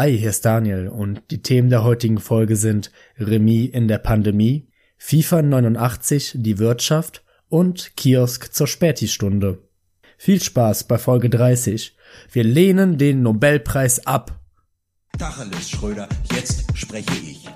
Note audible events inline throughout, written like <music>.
Hi, hier ist Daniel und die Themen der heutigen Folge sind Remis in der Pandemie, FIFA 89, die Wirtschaft und Kiosk zur Spätistunde. Viel Spaß bei Folge 30. Wir lehnen den Nobelpreis ab. Tacheles, Schröder, jetzt spreche ich.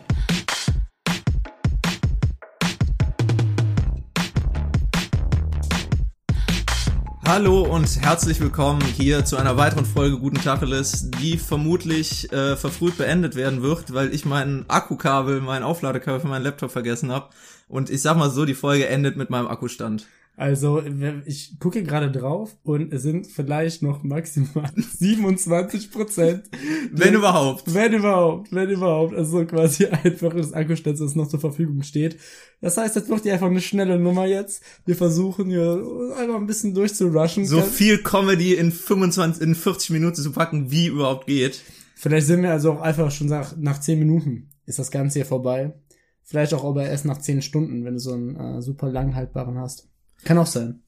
Hallo und herzlich willkommen hier zu einer weiteren Folge Guten Tacheles, die vermutlich äh, verfrüht beendet werden wird, weil ich mein Akkukabel, mein Aufladekabel für meinen Laptop vergessen habe. Und ich sag mal so, die Folge endet mit meinem Akkustand. Also, ich gucke gerade drauf und es sind vielleicht noch maximal <laughs> 27 Prozent. wenn überhaupt. Wenn überhaupt, wenn überhaupt. Also quasi einfach das Akkustand, das noch zur Verfügung steht. Das heißt, jetzt macht ihr einfach eine schnelle Nummer jetzt. Wir versuchen hier einfach ein bisschen durchzurushen. So viel Comedy in 25, in 40 Minuten zu packen, wie überhaupt geht. Vielleicht sind wir also auch einfach schon nach, nach 10 Minuten ist das Ganze hier vorbei. Vielleicht auch aber erst nach 10 Stunden, wenn du so einen äh, super langhaltbaren hast. Kann auch sein.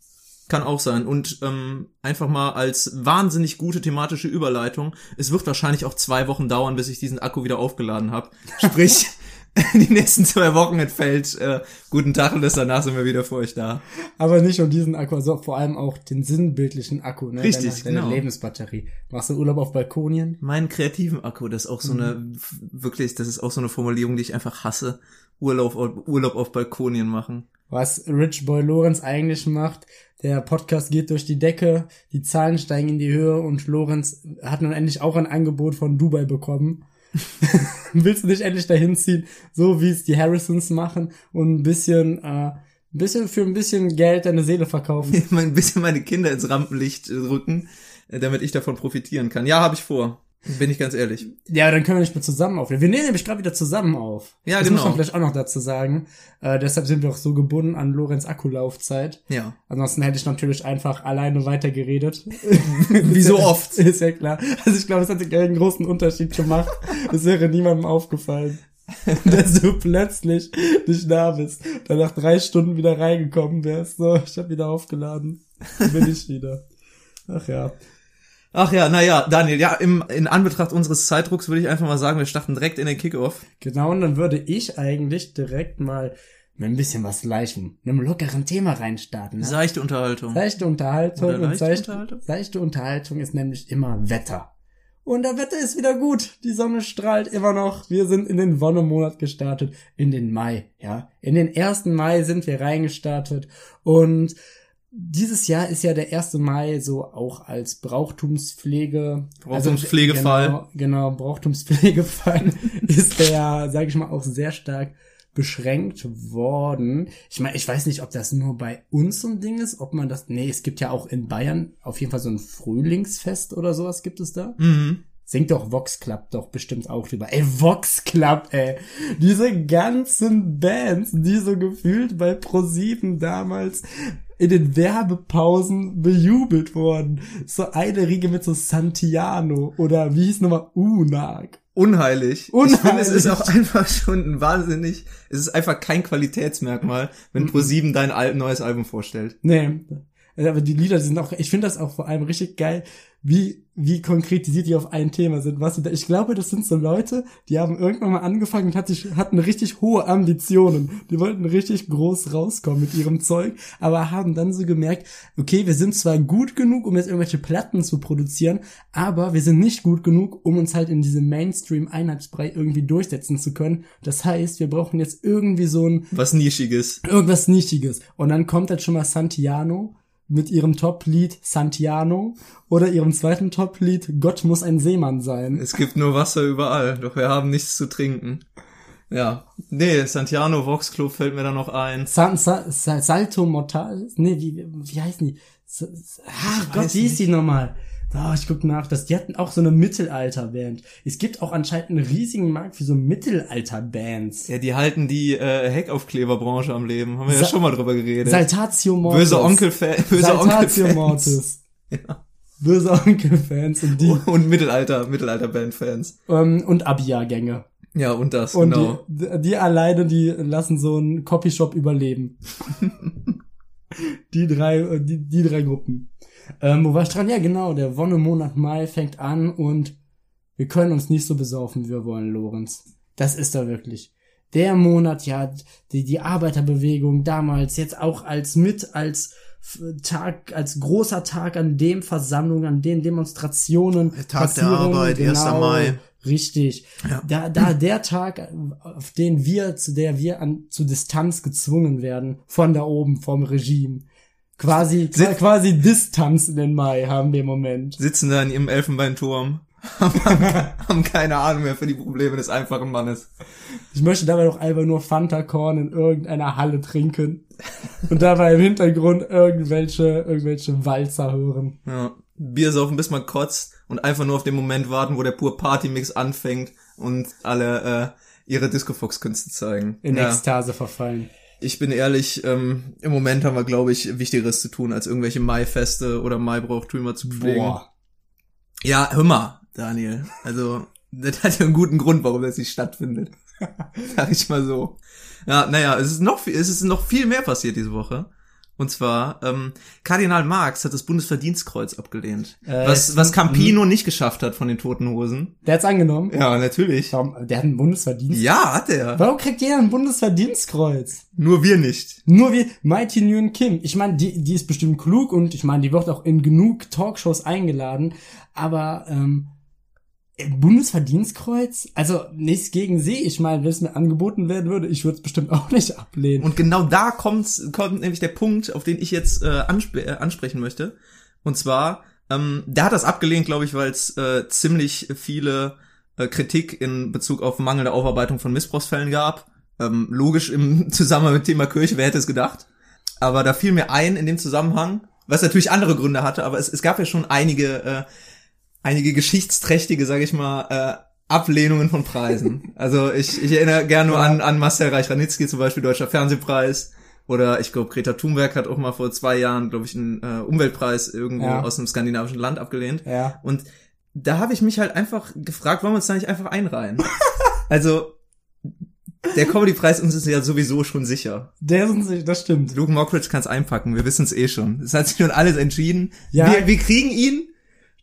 Kann auch sein. Und ähm, einfach mal als wahnsinnig gute thematische Überleitung. Es wird wahrscheinlich auch zwei Wochen dauern, bis ich diesen Akku wieder aufgeladen habe. Sprich, <laughs> die nächsten zwei Wochen entfällt äh, guten Tag und das danach sind wir wieder für euch da. Aber nicht nur diesen Akku, also vor allem auch den sinnbildlichen Akku, ne? Richtig, deine, deine genau. Lebensbatterie. Machst du Urlaub auf Balkonien? Meinen kreativen Akku, das ist auch so Mhm. eine, wirklich, das ist auch so eine Formulierung, die ich einfach hasse. Urlaub, auf- Urlaub auf Balkonien machen. Was Rich Boy Lorenz eigentlich macht, der Podcast geht durch die Decke, die Zahlen steigen in die Höhe und Lorenz hat nun endlich auch ein Angebot von Dubai bekommen. <laughs> Willst du nicht endlich dahin ziehen, so wie es die Harrisons machen und ein bisschen, äh, ein bisschen für ein bisschen Geld deine Seele verkaufen? <laughs> Ein bisschen meine Kinder ins Rampenlicht rücken, äh, damit ich davon profitieren kann. Ja, habe ich vor. Bin ich ganz ehrlich. Ja, dann können wir nicht mehr zusammen aufnehmen. Wir nehmen nämlich gerade wieder zusammen auf. Ja, das genau. muss man vielleicht auch noch dazu sagen. Äh, deshalb sind wir auch so gebunden an Lorenz Akkulaufzeit. Ja. Ansonsten hätte ich natürlich einfach alleine weitergeredet. <laughs> Wie so oft. <laughs> Ist ja klar. Also ich glaube, es hätte keinen großen Unterschied gemacht. Es wäre niemandem aufgefallen. <laughs> Dass du plötzlich nicht da bist. Dann nach drei Stunden wieder reingekommen wärst. So, ich habe wieder aufgeladen. Bin ich wieder. Ach ja. Ach ja, naja, Daniel, ja, im, in Anbetracht unseres Zeitdrucks würde ich einfach mal sagen, wir starten direkt in den Kickoff. Genau, und dann würde ich eigentlich direkt mal mit ein bisschen was Leichen, einem lockeren Thema reinstarten. Ne? Seichte Unterhaltung. Seichte Unterhaltung Oder und leichte seichte, Unterhaltung? seichte Unterhaltung ist nämlich immer Wetter. Und der Wetter ist wieder gut. Die Sonne strahlt immer noch. Wir sind in den Wonnemonat gestartet. In den Mai, ja. In den ersten Mai sind wir reingestartet. Und dieses Jahr ist ja der 1. Mai so auch als Brauchtumspflege. Brauchtumspflegefall. Also, genau, genau, Brauchtumspflegefall <laughs> ist der, sage ich mal, auch sehr stark beschränkt worden. Ich meine, ich weiß nicht, ob das nur bei uns so ein Ding ist, ob man das, nee, es gibt ja auch in Bayern auf jeden Fall so ein Frühlingsfest oder sowas gibt es da. Mhm. Singt doch Vox Club doch bestimmt auch drüber. Ey, Vox Club, ey. Diese ganzen Bands, die so gefühlt bei ProSieben damals in den Werbepausen bejubelt wurden. So eine Riege mit so Santiano oder wie hieß nochmal Unag. Unheilig. Ich Unheilig. finde, es ist auch einfach schon ein wahnsinnig, es ist einfach kein Qualitätsmerkmal, wenn Pro7 dein Al neues Album vorstellt. Nee, aber die Lieder sind auch, ich finde das auch vor allem richtig geil, wie, wie konkretisiert die auf ein Thema sind. Was da, ich glaube, das sind so Leute, die haben irgendwann mal angefangen und hat sich, hatten richtig hohe Ambitionen. Die wollten richtig groß rauskommen mit ihrem Zeug, aber haben dann so gemerkt, okay, wir sind zwar gut genug, um jetzt irgendwelche Platten zu produzieren, aber wir sind nicht gut genug, um uns halt in diesem Mainstream-Einheitsbrei irgendwie durchsetzen zu können. Das heißt, wir brauchen jetzt irgendwie so ein, Was Nischiges. irgendwas Nischiges. Und dann kommt halt schon mal Santiano mit ihrem Top-Lied Santiano oder ihrem zweiten Top-Lied Gott muss ein Seemann sein. Es gibt nur Wasser überall, doch wir haben nichts zu trinken. Ja. Nee, Santiano Vox Club fällt mir da noch ein. Sa Sa Sa Salto Mortal? Nee, wie, wie heißen die? Sa Ach Gott, weiß wie nicht. die nochmal? Oh, ich guck nach. Das, die hatten auch so eine Mittelalter-Band. Es gibt auch anscheinend einen riesigen Markt für so Mittelalter-Bands. Ja, die halten die äh, Heckaufkleberbranche am Leben. Haben wir ja Sa- schon mal drüber geredet. Saltatio Mortis. Böse Onkel böse Saltatio Onkel Mortis. <laughs> Ja. Böse Onkel-Fans und die. Und Mittelalter, Mittelalter-Band-Fans. Ähm, und Abia-Gänge. Ja, und das, Und genau. die, die alleine, die lassen so einen Copyshop überleben. <laughs> die drei, äh, die, die drei Gruppen. Ähm, wo war ich dran? Ja, genau, der Wonnemonat Mai fängt an und Wir können uns nicht so besaufen, wie wir wollen, Lorenz. Das ist da wirklich. Der Monat, ja, die, die Arbeiterbewegung damals, jetzt auch als mit, als Tag, als großer Tag, an dem Versammlungen, an den Demonstrationen. Der Tag der Arbeit, 1. Mai. Richtig. Ja. Da, da der Tag, auf den wir, zu der wir an, zu Distanz gezwungen werden, von da oben, vom Regime. Quasi, Sitz- quasi Distanz in den Mai haben wir im Moment. Sitzen da in ihrem Elfenbeinturm, <laughs> haben, keine Ahnung mehr für die Probleme des einfachen Mannes. Ich möchte dabei doch einfach nur Fanta Korn in irgendeiner Halle trinken. Und dabei im Hintergrund irgendwelche, irgendwelche Walzer hören. Ja. Bier saufen, bis man kotzt und einfach nur auf den Moment warten, wo der pur Partymix anfängt und alle äh, ihre Disco-Fox-Künste zeigen. In ja. Ekstase verfallen. Ich bin ehrlich, ähm, im Moment haben wir, glaube ich, Wichtigeres zu tun, als irgendwelche Maifeste oder Maibrauchtümer zu pflegen. Boah. Ja, hör mal, Daniel. Also, das hat ja einen guten Grund, warum das nicht stattfindet. <laughs> Sag ich mal so. Ja, naja, es ist noch viel, es ist noch viel mehr passiert diese Woche. Und zwar, ähm, Kardinal Marx hat das Bundesverdienstkreuz abgelehnt. Äh, was, was Campino nicht geschafft hat von den Toten Hosen. Der hat's angenommen. Ja, natürlich. Warum, der hat einen Bundesverdienst. Ja, hat er. Warum kriegt jeder ein Bundesverdienstkreuz? Nur wir nicht. Nur wie Mighty Nguyen Kim. Ich meine, die, die ist bestimmt klug und ich meine, die wird auch in genug Talkshows eingeladen. Aber ähm, Bundesverdienstkreuz? Also nichts gegen sie. Ich meine, wenn es mir angeboten werden würde, ich würde es bestimmt auch nicht ablehnen. Und genau da kommt, kommt nämlich der Punkt, auf den ich jetzt äh, ansp äh, ansprechen möchte. Und zwar, ähm, der hat das abgelehnt, glaube ich, weil es äh, ziemlich viele äh, Kritik in Bezug auf mangelnde Aufarbeitung von Missbrauchsfällen gab. Ähm, logisch im <laughs> Zusammenhang mit Thema Kirche, wer hätte es gedacht? Aber da fiel mir ein in dem Zusammenhang, was natürlich andere Gründe hatte, aber es, es gab ja schon einige, äh, einige geschichtsträchtige, sage ich mal, äh, Ablehnungen von Preisen. Also ich, ich erinnere gerne nur an, an Marcel Reich-Ranitzky, zum Beispiel Deutscher Fernsehpreis. Oder ich glaube, Greta Thunberg hat auch mal vor zwei Jahren, glaube ich, einen äh, Umweltpreis irgendwo Ja. aus einem skandinavischen Land abgelehnt. ja. Und da habe ich mich halt einfach gefragt, wollen wir uns da nicht einfach einreihen? <laughs> also, der Comedy-Preis uns ist ja sowieso schon sicher. Der sind sich, das stimmt. Luke Mockridge kann es einpacken, wir wissen es eh schon. Es hat sich schon alles entschieden. Ja. Wir, wir kriegen ihn.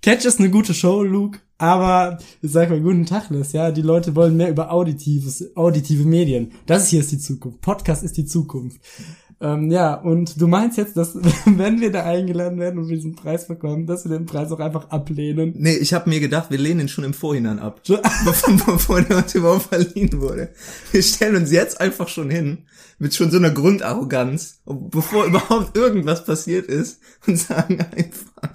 Catch ist eine gute Show, Luke, aber ich sag mal guten Tag, Liz, ja, die Leute wollen mehr über auditives, auditive Medien. Das hier ist die Zukunft. Podcast ist die Zukunft. Ähm, ja, und du meinst jetzt, dass <laughs> wenn wir da eingeladen werden und wir diesen Preis bekommen, dass wir den Preis auch einfach ablehnen? Nee, ich habe mir gedacht, wir lehnen ihn schon im Vorhinein ab. <laughs> Bevor der uns überhaupt verliehen wurde. Wir stellen uns jetzt einfach schon hin, mit schon so einer Grundarroganz, bevor überhaupt irgendwas passiert ist, und sagen einfach,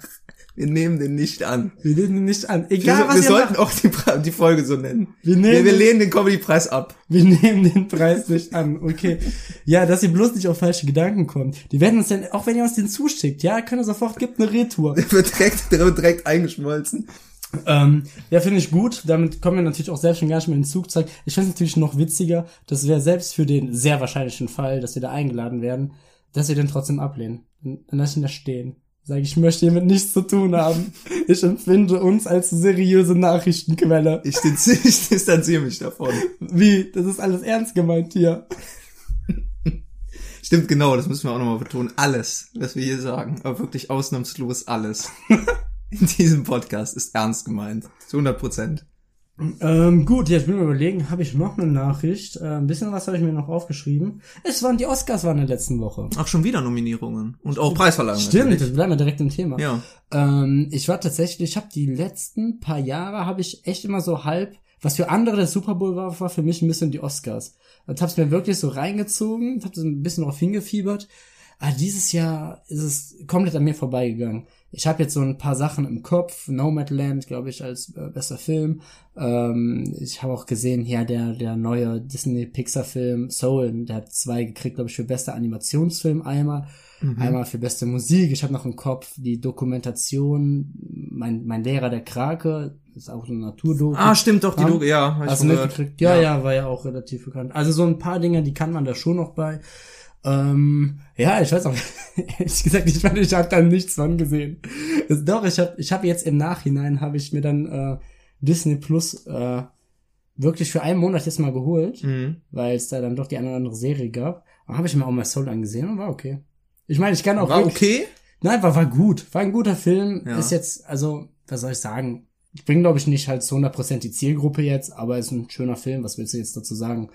wir nehmen den nicht an. Wir nehmen ihn nicht an. Egal, wir was wir ihr sollten macht, auch die, die Folge so nennen. Wir Wir, nehmen wir, den- lehnen den Comedy-Preis ab. wir <laughs> nehmen den Preis nicht an. Okay. Ja, dass ihr bloß nicht auf falsche Gedanken kommt. Die werden uns dann, auch wenn ihr uns den zuschickt, ja, könnt ihr sofort, gibt eine Retour. Der wird direkt, der wird direkt eingeschmolzen. Ähm, ja, finde ich gut. Damit kommen wir natürlich auch selbst schon gar nicht mehr in den Zugzeug. Ich finde es natürlich noch witziger, dass wir selbst für den sehr wahrscheinlichen Fall, dass wir da eingeladen werden, dass wir den trotzdem ablehnen. Dann, dann lass ich ihn da stehen. Sag ich, möchte hiermit nichts zu tun haben. Ich empfinde uns als seriöse Nachrichtenquelle. Ich, <laughs> ich distanziere mich davon. Wie? Das ist alles ernst gemeint hier. Stimmt, genau, das müssen wir auch nochmal betonen. Alles, was wir hier sagen, aber wirklich ausnahmslos alles. <laughs> In diesem Podcast ist ernst gemeint. Zu 100 Prozent. Ähm, gut, jetzt bin ich mir überlegen, habe ich noch eine Nachricht? Äh, ein bisschen was habe ich mir noch aufgeschrieben. Es waren die Oscars waren in der letzten Woche. Ach, schon wieder Nominierungen. Und auch Preisverleihungen. Stimmt, natürlich. das bleiben wir direkt im Thema. Ja. Ähm, ich war tatsächlich, ich habe die letzten paar Jahre habe ich echt immer so halb, was für andere der Super Bowl war, war für mich ein bisschen die Oscars. Und hab's mir wirklich so reingezogen, hab so ein bisschen darauf hingefiebert. Aber dieses Jahr ist es komplett an mir vorbeigegangen. Ich habe jetzt so ein paar Sachen im Kopf. Nomadland, glaube ich, als äh, bester Film. Ähm, ich habe auch gesehen, ja, der, der neue Disney-Pixar-Film Soul, der hat zwei gekriegt, glaube ich, für bester Animationsfilm einmal. Einmal für beste Musik. Ich habe noch im Kopf die Dokumentation, mein, mein Lehrer der Krake, ist auch so eine Naturdoku. Ah, stimmt doch, die Doku, ja, Hast du mitgekriegt? Ja, ja, war ja auch relativ bekannt. Also so ein paar Dinge, die kann man da schon noch bei. Ähm, ja, ich weiß auch, <laughs> ehrlich gesagt, ich meine, ich habe da nichts von gesehen. Das, doch, ich habe ich hab jetzt im Nachhinein, habe ich mir dann äh, Disney Plus äh, wirklich für einen Monat jetzt mal geholt, Mhm. weil es da dann doch die eine oder andere Serie gab. Dann habe ich mir auch mal Soul angesehen und war okay. Ich meine, ich kann auch War wirklich- okay? Nein, war, war gut. War ein guter Film. Ja. Ist jetzt, also, was soll ich sagen? Ich bin, glaube ich, nicht halt zu 100% die Zielgruppe jetzt, aber ist ein schöner Film. Was willst du jetzt dazu sagen?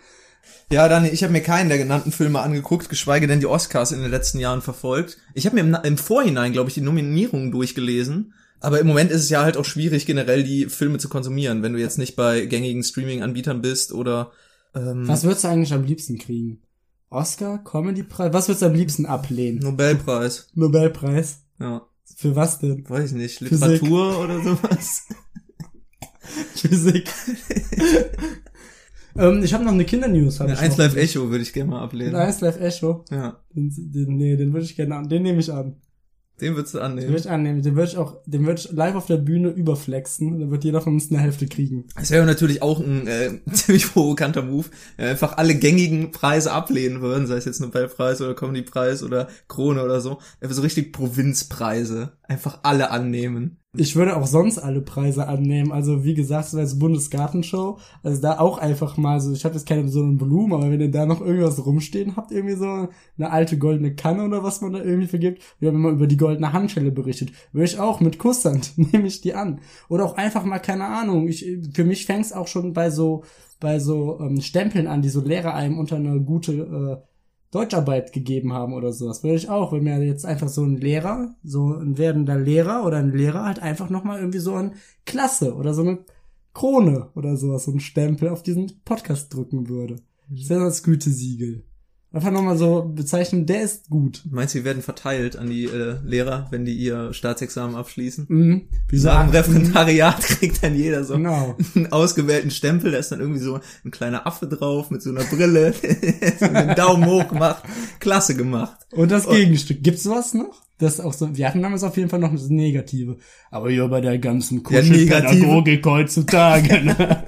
Ja, Dani, ich habe mir keinen der genannten Filme angeguckt, geschweige denn die Oscars in den letzten Jahren verfolgt. Ich habe mir im, im Vorhinein, glaube ich, die Nominierungen durchgelesen. Aber im Moment ist es ja halt auch schwierig, generell die Filme zu konsumieren, wenn du jetzt nicht bei gängigen Streaming-Anbietern bist oder ähm, Was würdest du eigentlich am liebsten kriegen? Oscar, Comedy-Preis? Was würdest du am liebsten ablehnen? Nobelpreis. Nobelpreis? Ja, Für was denn? weiß ich nicht, Physik. Literatur oder sowas. <laughs> Physik. <laughs> ähm, ich habe noch eine Kindernews. Hab Ja, ich 1 noch. Live Echo würde ich gerne mal ablehnen. 1 Live Echo. Ja, Den, den, nee, den würde ich gerne an. Den nehme ich an. den würdest du Den würde annehmen. ich annehmen. Den würde ich auch, den würde ich live auf der Bühne überflexen. Da wird jeder von uns eine Hälfte kriegen. Das wäre natürlich auch ein äh, <laughs> ziemlich provokanter Move, wenn wir einfach alle gängigen Preise ablehnen würden, sei es jetzt Nobelpreis oder Comedypreis oder Krone oder so. Einfach so richtig Provinzpreise. Einfach alle annehmen. Ich würde auch sonst alle Preise annehmen. Also wie gesagt, es wäre jetzt Bundesgartenshow. Also da auch einfach mal so, ich habe jetzt keine besonderen Blumen, aber wenn ihr da noch irgendwas rumstehen habt, irgendwie so eine alte goldene Kanne oder was man da irgendwie vergibt, wir haben immer über die goldene Handschelle berichtet, würde ich auch mit Kusshand <laughs> nehme ich die an. Oder auch einfach mal, keine Ahnung, ich, für mich fängt's auch schon bei so, bei so ähm, Stempeln an, die so Lehrer einem unter eine gute äh, Deutscharbeit gegeben haben oder sowas. Würde ich auch, wenn mir jetzt einfach so ein Lehrer, so ein werdender Lehrer oder ein Lehrer halt einfach nochmal irgendwie so ein Klasse oder so eine Krone oder sowas, so ein Stempel auf diesen Podcast drücken würde. Das wäre das Gütesiegel. Einfach nochmal so bezeichnen, der ist gut. Meinst du, die werden verteilt an die äh, Lehrer, wenn die ihr Staatsexamen abschließen? Mhm. Wie So sagen Referendariat <laughs> kriegt dann jeder so Genau. einen ausgewählten Stempel, da ist dann irgendwie so ein kleiner Affe drauf mit so einer Brille, <laughs> der so den Daumen hoch macht. Klasse gemacht. Und das Gegenstück. Gibt's sowas noch? Das ist auch so, wir hatten damals auf jeden Fall noch das Negative. Aber hier bei der ganzen Ja. Kuschelpädagogik heutzutage, ne?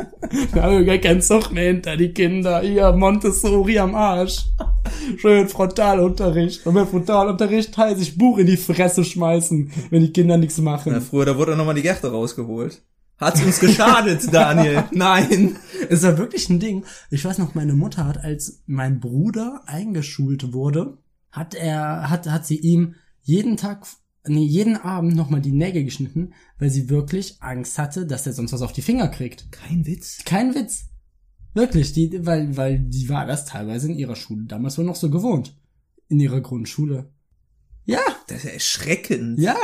Da haben wir gar keinen Zug mehr hinter die Kinder. Hier, Montessori am Arsch. Schön Frontalunterricht. Und mit Frontalunterricht heißt ich Buch in die Fresse schmeißen, wenn die Kinder nichts Ja, machen. früher, da wurde nochmal die Gerte rausgeholt. Hat's uns geschadet, <laughs> Daniel? Nein. Es war wirklich ein Ding. Ich weiß noch, meine Mutter hat, als mein Bruder eingeschult wurde, hat er, hat, hat sie ihm jeden Tag, nee, jeden Abend nochmal die Nägel geschnitten, weil sie wirklich Angst hatte, dass er sonst was auf die Finger kriegt. Kein Witz. Kein Witz. Wirklich, die, weil, weil die war das teilweise in ihrer Schule damals wohl noch so gewohnt. In ihrer Grundschule. Ja, Das ist ja erschreckend. ja.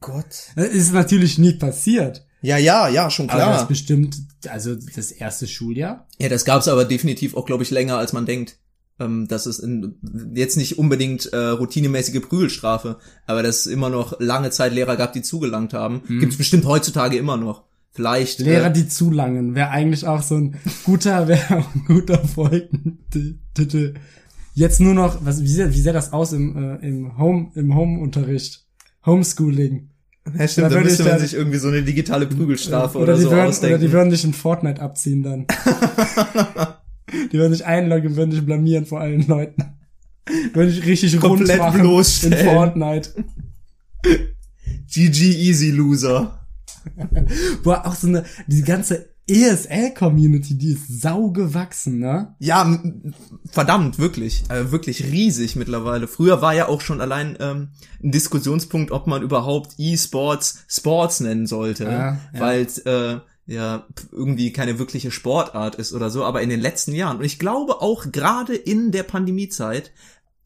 Gott. Das ist natürlich nie passiert. Ja, ja, ja, schon Aber das klar. ist bestimmt, also das erste Schuljahr. Ja, das gab's aber definitiv auch, glaube ich, länger, als man denkt. Ähm, das ist in, jetzt nicht unbedingt äh, routinemäßige Prügelstrafe, aber dass es immer noch lange Zeit Lehrer gab, die zugelangt haben. Gibt's bestimmt heutzutage immer noch. Vielleicht. Lehrer, äh, die zu langen, wäre eigentlich auch so ein guter, <laughs> wäre auch ein guter Folgentitel. Jetzt nur noch, was, wie sähe, wie sähe das aus im, äh, im Home, im Home-Unterricht? Homeschooling. ja, stimmt, da da müsste man dann- sich irgendwie so eine digitale Prügelstrafe oder, die so würden, ausdenken. Oder die würden dich in Fortnite abziehen dann. <laughs> <laughs> die würden dich einloggen, würden dich blamieren vor allen Leuten. <laughs> Würden dich richtig Komplett rund machen in. Fortnite. <laughs> GG Easy Loser. Boah, auch so eine, diese ganze ESL-Community, die ist sau gewachsen, ne? Ja, verdammt, wirklich. Äh, wirklich riesig mittlerweile. Früher war ja auch schon allein ähm, ein Diskussionspunkt, ob man überhaupt E-Sports Sports nennen sollte. Ja, ja. Weil äh, ja irgendwie keine wirkliche Sportart ist oder so. Aber in den letzten Jahren, und ich glaube auch gerade in der Pandemiezeit,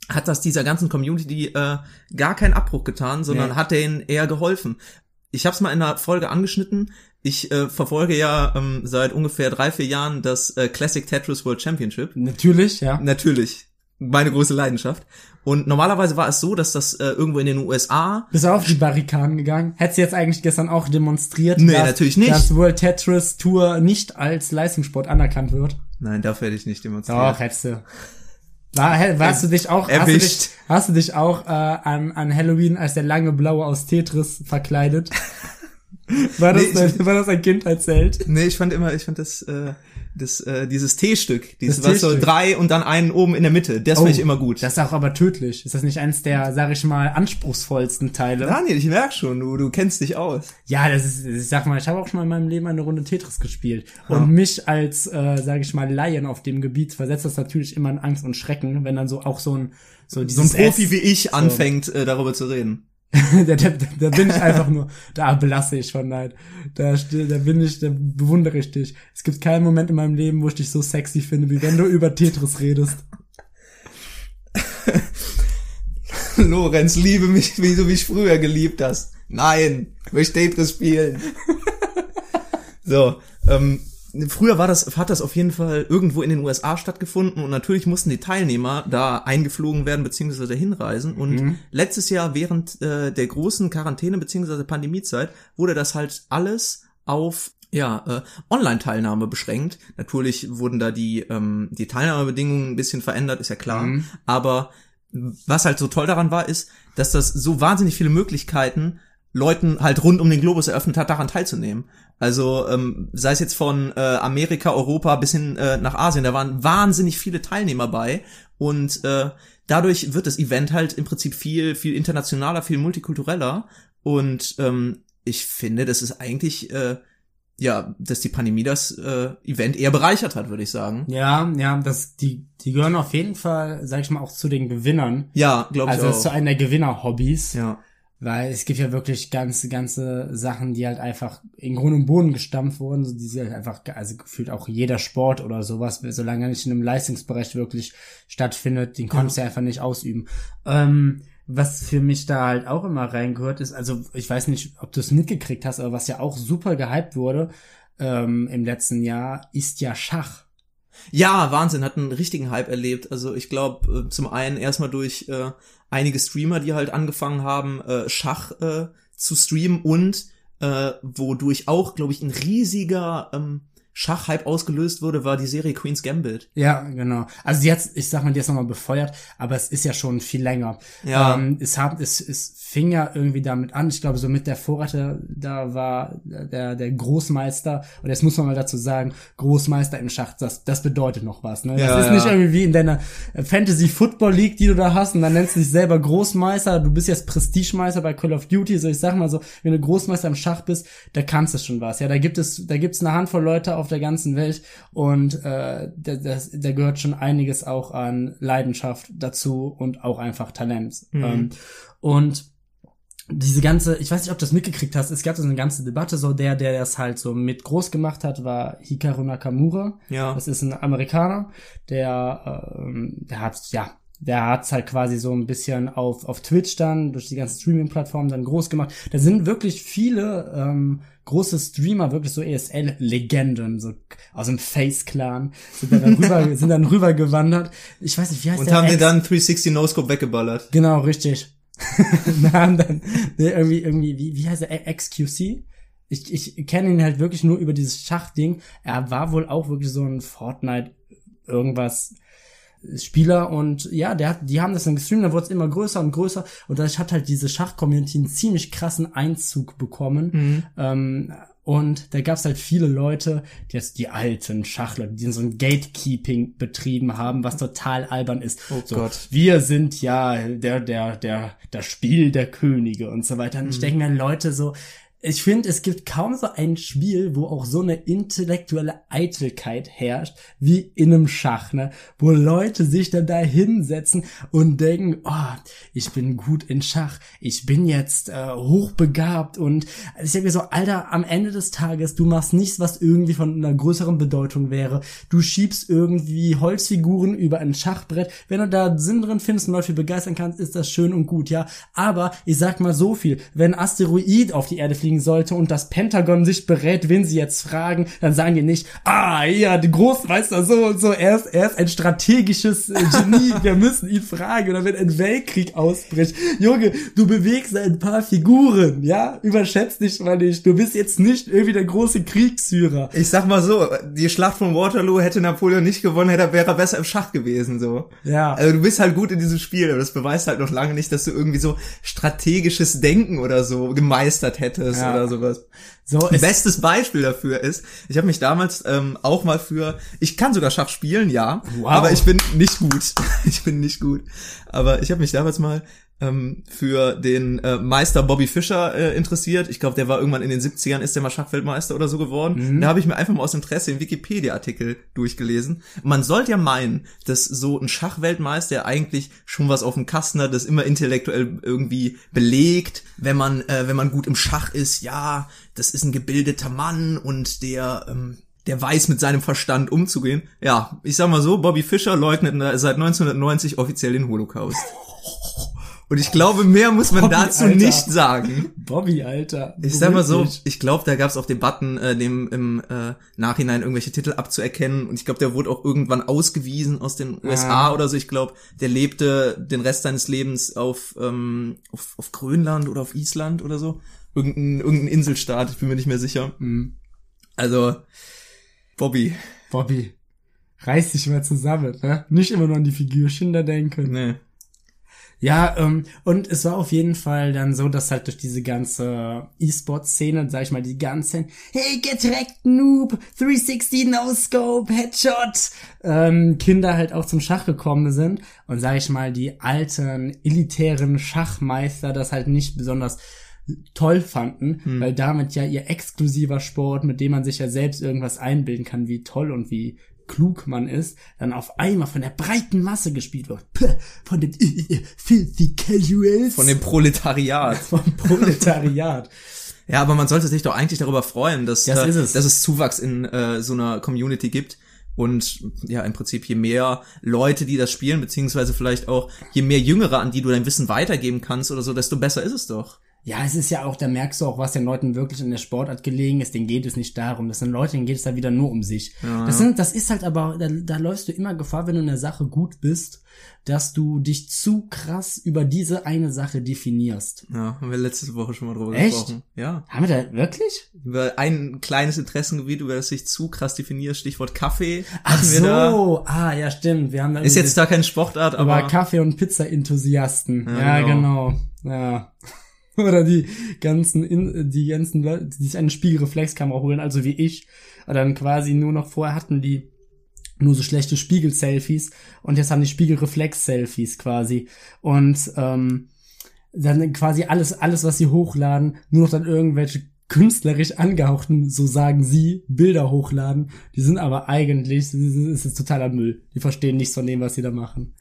hat das dieser ganzen Community äh, gar keinen Abbruch getan, sondern Nee. hat denen eher geholfen. Ich habe es mal in einer Folge angeschnitten. Ich äh, verfolge ja ähm, seit ungefähr drei, vier Jahren das äh, Classic Tetris World Championship. Natürlich, ja. Natürlich. Meine große Leidenschaft. Und normalerweise war es so, dass das äh, irgendwo in den USA Bist du auf die Barrikaden gegangen? Hättest du jetzt eigentlich gestern auch demonstriert, Nee, dass, natürlich nicht. dass World Tetris Tour nicht als Leistungssport anerkannt wird? Nein, dafür hätte ich nicht demonstriert. Doch, hättest du. War, warst du dich auch, hast du Erwischt. dich, hast du dich auch äh, an, an Halloween als der lange Blaue aus Tetris verkleidet? <laughs> War das, Nee, dein, war das ein Kindheitsheld? Nee, ich fand immer, ich fand das, äh, das, äh, dieses T-Stück, dieses, Das was so drei und dann einen oben in der Mitte, das fand ich immer gut. Das ist auch aber tödlich. Ist das nicht eins der, sag ich mal, anspruchsvollsten Teile? Daniel, ich merk schon, du, du kennst dich aus. Ja, das ist, ich sag mal, ich habe auch schon mal in meinem Leben eine Runde Tetris gespielt. Und mich als, äh, sag ich mal, Laien auf dem Gebiet versetzt das natürlich immer in Angst und Schrecken, wenn dann so auch so ein, so So ein Profi S- wie ich anfängt, äh, darüber zu reden. <laughs> da, da, da bin ich einfach nur, da belasse ich von Neid. Da, da bin ich, da bewundere ich dich. Es gibt keinen Moment in meinem Leben, wo ich dich so sexy finde, wie wenn du über Tetris redest. <laughs> Lorenz, liebe mich, wie du mich früher geliebt hast. Nein, ich möchte Tetris spielen. <laughs> so, ähm, früher war das, hat das auf jeden Fall irgendwo in den USA stattgefunden und natürlich mussten die Teilnehmer da eingeflogen werden beziehungsweise hinreisen und letztes Jahr während äh, der großen Quarantäne beziehungsweise Pandemiezeit wurde das halt alles auf ja, äh, Online-Teilnahme beschränkt. Natürlich wurden da die, ähm, die Teilnahmebedingungen ein bisschen verändert, ist ja klar. Aber was halt so toll daran war, ist, dass das so wahnsinnig viele Möglichkeiten Leuten halt rund um den Globus eröffnet hat, daran teilzunehmen. Also ähm, sei es jetzt von äh, Amerika, Europa bis hin äh, nach Asien, da waren wahnsinnig viele Teilnehmer bei und äh, dadurch wird das Event halt im Prinzip viel, viel internationaler, viel multikultureller und ähm, ich finde, das ist eigentlich äh, ja, dass die Pandemie das äh, Event eher bereichert hat, würde ich sagen. Ja, ja, das, die, die gehören auf jeden Fall, sag ich mal, auch zu den Gewinnern. Ja, glaube ich Also auch. ist zu einer der Gewinner-Hobbys. ja. Weil es gibt ja wirklich ganze, ganze Sachen, die halt einfach in Grund und Boden gestampft wurden, so die sie halt einfach, also gefühlt auch jeder Sport oder sowas, solange er nicht in einem Leistungsbereich wirklich stattfindet, den konntest du einfach nicht ausüben. Ähm, was für mich da halt auch immer reingehört ist, also ich weiß nicht, ob du es mitgekriegt hast, aber was ja auch super gehypt wurde ähm, im letzten Jahr, ist ja Schach. Ja, Wahnsinn, hat einen richtigen Hype erlebt. Also ich glaube, äh, zum einen erstmal durch äh, einige Streamer, die halt angefangen haben, äh, Schach äh, zu streamen und äh, wodurch auch, glaube ich, ein riesiger ähm, Schachhype ausgelöst wurde, war die Serie Queen's Gambit. Ja, genau. Also jetzt, ich sag mal, die ist nochmal befeuert, aber es ist ja schon viel länger. Ja. Ähm, es, hat, es, es fing ja irgendwie damit an, ich glaube, so mit der Vorreiter, da war der, der Großmeister, und jetzt muss man mal dazu sagen, Großmeister im Schach, das, das bedeutet noch was. Ne? Das Ja, ist ja. nicht irgendwie wie in deiner Fantasy Football League, die du da hast, und dann nennst du dich selber Großmeister, du bist jetzt Prestigemeister bei Call of Duty, so ich sag mal so, wenn du Großmeister im Schach bist, da kannst du schon was. Ja, da gibt es, da gibt's eine Handvoll Leute auf der ganzen Welt und äh, da, das, da gehört schon einiges auch an Leidenschaft dazu und auch einfach Talent. Ähm, und diese ganze, ich weiß nicht, ob du das mitgekriegt hast, es gab so eine ganze Debatte, so der, der das halt so mit groß gemacht hat, war Hikaru Nakamura. Ja. Das ist ein Amerikaner, der, ähm, der hat, ja, der hat's halt quasi so ein bisschen auf, auf Twitch dann, durch die ganzen Streaming-Plattformen dann groß gemacht. Da sind wirklich viele ähm, große Streamer, wirklich so ESL-Legenden, so aus dem Face-Clan, sind dann rüber, <laughs> sind dann rübergewandert. Ich weiß nicht, wie heißt Und der? haben den Ex- dann 360 No-Scope weggeballert. Genau, richtig. <laughs> Haben dann ne, irgendwie, irgendwie, wie, wie heißt er? XQC? Ich, ich kenne ihn halt wirklich nur über dieses Schachding. Er war wohl auch wirklich so ein Fortnite irgendwas Spieler und ja, der hat, die haben das dann gestreamt, dann wurde es immer größer und größer und dadurch hat halt diese Schach-Community einen ziemlich krassen Einzug bekommen. Ähm, und da gab's halt viele Leute, die jetzt die alten Schachler, die so ein Gatekeeping betrieben haben, was total albern ist. Oh so, Gott. Wir sind ja der, der, der, das Spiel der Könige und so weiter. Und ich denke mir, Leute, so, ich finde, es gibt kaum so ein Spiel, wo auch so eine intellektuelle Eitelkeit herrscht, wie in einem Schach, ne? Wo Leute sich dann da hinsetzen und denken, oh, ich bin gut in Schach, ich bin jetzt äh, hochbegabt und ich denke mir so, Alter, am Ende des Tages, du machst nichts, was irgendwie von einer größeren Bedeutung wäre. Du schiebst irgendwie Holzfiguren über ein Schachbrett. Wenn du da Sinn drin findest und Leute begeistern kannst, ist das schön und gut, ja. Aber ich sag mal so viel, wenn Asteroid auf die Erde fliegen sollte und das Pentagon sich berät, wen sie jetzt fragen, dann sagen die nicht, ah, ja, der Großmeister so und so, er ist, er ist ein strategisches äh, <laughs> Genie, wir müssen ihn fragen. Oder wenn ein Weltkrieg ausbricht, Junge, du bewegst ein paar Figuren, ja, überschätzt dich mal nicht, du bist jetzt nicht irgendwie der große Kriegsführer. Ich sag mal so, die Schlacht von Waterloo hätte Napoleon nicht gewonnen, hätte, wäre er besser im Schach gewesen, so. Ja. Also du bist halt gut in diesem Spiel, aber das beweist halt noch lange nicht, dass du irgendwie so strategisches Denken oder so gemeistert hättest Ja. oder sowas. So, es, Bestes Beispiel dafür ist, ich habe mich damals ähm, auch mal für, ich kann sogar Schach spielen, ja, Wow. aber ich bin nicht gut. <laughs> Ich bin nicht gut. Aber ich habe mich damals mal ähm, für den äh, Meister Bobby Fischer äh, interessiert. Ich glaube, der war irgendwann in den 70ern, ist der mal Schachweltmeister oder so geworden. Mhm. Da habe ich mir einfach mal aus Interesse den Wikipedia-Artikel durchgelesen. Man sollte ja meinen, dass so ein Schachweltmeister ja eigentlich schon was auf dem Kasten hat, das immer intellektuell irgendwie belegt, wenn man, äh, wenn man gut im Schach ist, ja, das ist ein gebildeter Mann und der, ähm, der weiß mit seinem Verstand umzugehen. Ja, ich sag mal so, Bobby Fischer leugnet seit 1990 offiziell den Holocaust. <laughs> Und ich glaube, mehr muss man Bobby, dazu Alter. nicht sagen. Bobby, Alter. Ich sag mal so, ich glaube, da gab es auch Debatten, äh, dem im äh, Nachhinein irgendwelche Titel abzuerkennen. Und ich glaube, der wurde auch irgendwann ausgewiesen aus den USA Ah. oder so. Ich glaube, der lebte den Rest seines Lebens auf, ähm, auf, auf Grönland oder auf Island oder so. Irgendein, irgendein Inselstaat, ich bin mir nicht mehr sicher. Mhm. Also, Bobby, Bobby, reiß dich mal zusammen, ne? Nicht immer nur an die Figürchen da denken. ne. Ja, ähm, und es war auf jeden Fall dann so, dass halt durch diese ganze E-Sport-Szene, sag ich mal, die ganzen Hey, get wrecked, Noob, 360, No-Scope, Headshot, ähm, Kinder halt auch zum Schach gekommen sind und sag ich mal, die alten, elitären Schachmeister das halt nicht besonders toll fanden, weil damit ja ihr exklusiver Sport, mit dem man sich ja selbst irgendwas einbilden kann, wie toll und wie klug man ist, dann auf einmal von der breiten Masse gespielt wird. Von den äh, äh, filthy casuals. Von dem Proletariat. <laughs> vom Proletariat. Ja, aber man sollte sich doch eigentlich darüber freuen, dass, Das äh, ist es. dass es Zuwachs in äh, so einer Community gibt. Und ja, im Prinzip je mehr Leute, die das spielen, beziehungsweise vielleicht auch je mehr Jüngere, an die du dein Wissen weitergeben kannst oder so, desto besser ist es doch. Ja, es ist ja auch, da merkst du auch, was den Leuten wirklich in der Sportart gelegen ist. Denen geht es nicht darum. Das sind Leute, denen geht es da wieder nur um sich. das, sind, das ist halt aber, da, da läufst du immer Gefahr, wenn du in der Sache gut bist, dass du dich zu krass über diese eine Sache definierst. Ja, haben wir letzte Woche schon mal drüber Echt? gesprochen. Ja. Haben wir da wirklich? Über ein kleines Interessengebiet, über das sich zu krass definiert, Stichwort Kaffee. Ach so, ah, ja, stimmt. Wir haben da Ist jetzt da keine Sportart, aber aber Kaffee- und Pizza-Enthusiasten. Ja, Ja, genau. genau. Ja. <laughs> Oder die ganzen, In die ganzen Leute, die sich eine Spiegelreflexkamera holen, also wie ich, dann quasi nur noch vorher hatten die nur so schlechte Spiegel-Selfies und jetzt haben die Spiegelreflex-Selfies quasi. Und ähm, dann quasi alles, alles, was sie hochladen, nur noch dann irgendwelche künstlerisch angehauchten, so sagen sie, Bilder hochladen. Die sind aber eigentlich, es ist totaler Müll. Die verstehen nichts von dem, was sie da machen.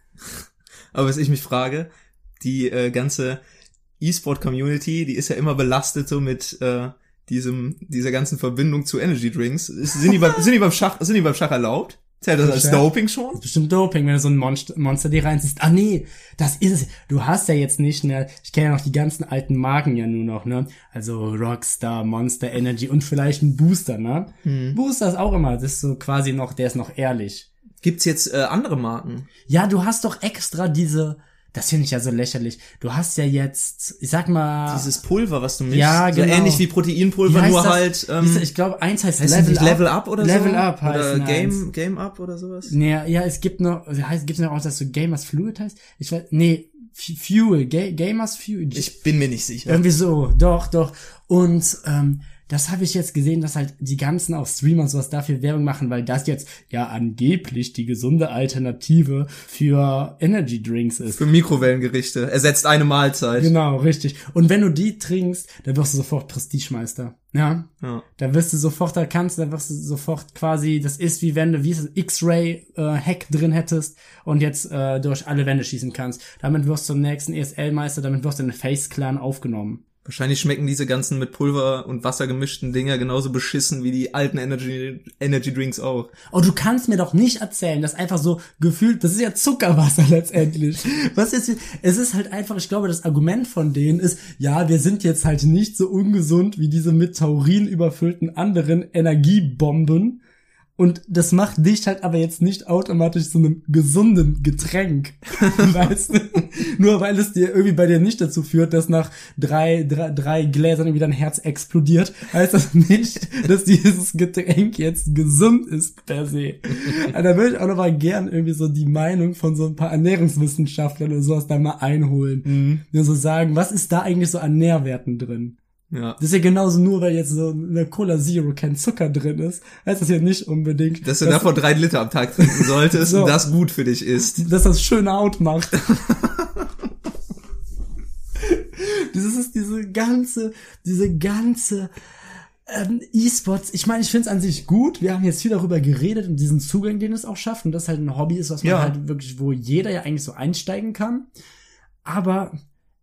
Aber was ich mich frage, die äh, ganze E-Sport-Community, die ist ja immer belastet so mit äh, diesem, dieser ganzen Verbindung zu Energy Drinks. Sind, die beim, sind, die beim Schach, sind die beim Schach erlaubt? Zählt das als? Doping schon? bestimmt Doping, wenn du so ein Monster, Monster dir reinziehst. Ah nee, das ist es. Du hast ja jetzt nicht, ne, ich kenne ja noch die ganzen alten Marken ja nur noch, ne? Also Rockstar, Monster Energy und vielleicht ein Booster, ne? Booster ist auch immer, das ist so quasi noch, der ist noch ehrlich. Gibt's jetzt äh, andere Marken? Ja, du hast doch extra diese, das finde ich ja so lächerlich. Du hast ja jetzt, ich sag mal, Dieses Pulver, was du mischst. Ja, so genau. ähnlich wie Proteinpulver, wie nur das? halt, ähm, ich glaube, eins heißt, heißt Level, nicht Level Up oder so? Level Up heißt Oder eins. Game, Game Up oder sowas? Nee, ja, es gibt noch, heißt, gibt's noch auch, dass so Gamers Fluid heißt? Ich weiß, nee, Fuel, Ga Gamers Fuel. Ich bin mir nicht sicher. Irgendwie so, doch, doch. Und ähm, das habe ich jetzt gesehen, dass halt die ganzen auch Streamer und sowas dafür Werbung machen, weil das jetzt ja angeblich die gesunde Alternative für Energy Drinks ist. Für Mikrowellengerichte. Ersetzt eine Mahlzeit. Genau, richtig. Und wenn du die trinkst, dann wirst du sofort Prestigemeister. Ja. Ja. Da wirst du sofort, da kannst du, da wirst du sofort quasi, das ist wie wenn du, wie X-Ray-Hack drin hättest und jetzt äh, durch alle Wände schießen kannst. Damit wirst du zum nächsten ESL-Meister, damit wirst du in den Face-Clan aufgenommen. Wahrscheinlich schmecken diese ganzen mit Pulver und Wasser gemischten Dinger genauso beschissen wie die alten Energy, Energy Drinks auch. Oh, du kannst mir doch nicht erzählen, dass einfach so gefühlt, das ist ja Zuckerwasser <laughs> letztendlich. Was ist, es ist halt einfach, ich glaube, das Argument von denen ist, ja, wir sind jetzt halt nicht so ungesund wie diese mit Taurin überfüllten anderen Energiebomben. Und das macht dich halt aber jetzt nicht automatisch zu einem gesunden Getränk. <laughs> weißt du? Nur weil es dir irgendwie bei dir nicht dazu führt, dass nach drei, drei, drei Gläsern irgendwie dein Herz explodiert, heißt das nicht, dass dieses Getränk jetzt gesund ist per se. Aber da würde ich auch noch mal gern irgendwie so die Meinung von so ein paar Ernährungswissenschaftlern oder sowas da mal einholen. Die so sagen, was ist da eigentlich so an Nährwerten drin? Ja. Das ist ja genauso nur, weil jetzt so in der Cola Zero kein Zucker drin ist, heißt das ja nicht unbedingt, Dass du davon drei Liter am Tag trinken solltest <laughs> So. und das gut für dich ist. dass das schön out macht. <laughs> ganze, diese ganze ähm, E-Sports, ich meine, ich finde es an sich gut. Wir haben jetzt viel darüber geredet und diesen Zugang, den es auch schafft und das halt ein Hobby ist, was man Ja. halt wirklich, wo jeder ja eigentlich so einsteigen kann. Aber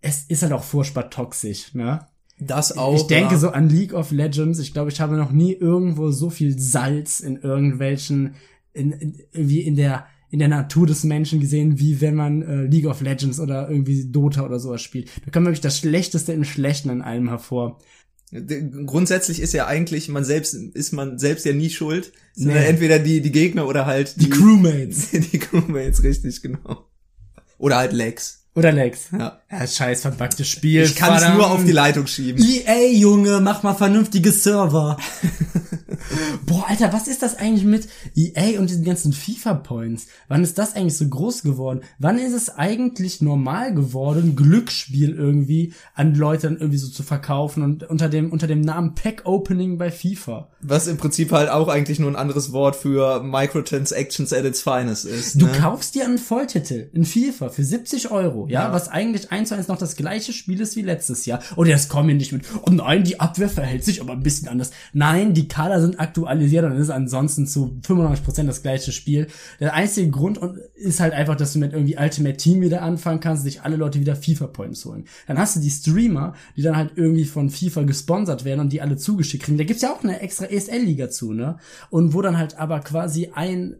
es ist halt auch furchtbar toxisch, ne? Das auch. ich denke ja. so an League of Legends. Ich glaube, ich habe noch nie irgendwo so viel Salz in irgendwelchen, in, in, irgendwie in der, in der Natur des Menschen gesehen, wie wenn man äh, League of Legends oder irgendwie Dota oder sowas spielt. Da kommt wirklich das Schlechteste im Schlechten an allem hervor. Grundsätzlich ist ja eigentlich, man selbst, ist man selbst ja nie schuld. Sondern Nee. entweder die, die Gegner oder halt Die Crewmates. <laughs> die Crewmates, richtig, genau. Oder halt Lex. Oder Lex. Ja. Ja, scheiß verbacktes Spiel. Ich kann es nur auf die Leitung schieben. EA, Junge, mach mal vernünftige Server. <laughs> Boah, Alter, was ist das eigentlich mit EA und diesen ganzen FIFA-Points? Wann ist das eigentlich so groß geworden? Wann ist es eigentlich normal geworden, Glücksspiel irgendwie an Leute dann irgendwie so zu verkaufen und unter dem, unter dem Namen Pack-Opening bei FIFA? Was im Prinzip halt auch eigentlich nur ein anderes Wort für Microtransactions at its finest ist. Du ne? kaufst dir einen Volltitel in FIFA für 70 Euro, ja, Ja. was eigentlich eins zu eins noch das gleiche Spiel ist wie letztes Jahr. Und jetzt kommen wir nicht mit, oh nein, die Abwehr verhält sich aber ein bisschen anders. Nein, die Kader sind aktualisiert und es ist ansonsten zu 95% das gleiche Spiel. Der einzige Grund und- ist halt einfach, dass du mit irgendwie Ultimate Team wieder anfangen kannst, sich alle Leute wieder FIFA-Points holen. Dann hast du die Streamer, die dann halt irgendwie von FIFA gesponsert werden und die alle zugeschickt kriegen. Da gibt's ja auch eine extra ESL-Liga zu, ne? Und wo dann halt aber quasi ein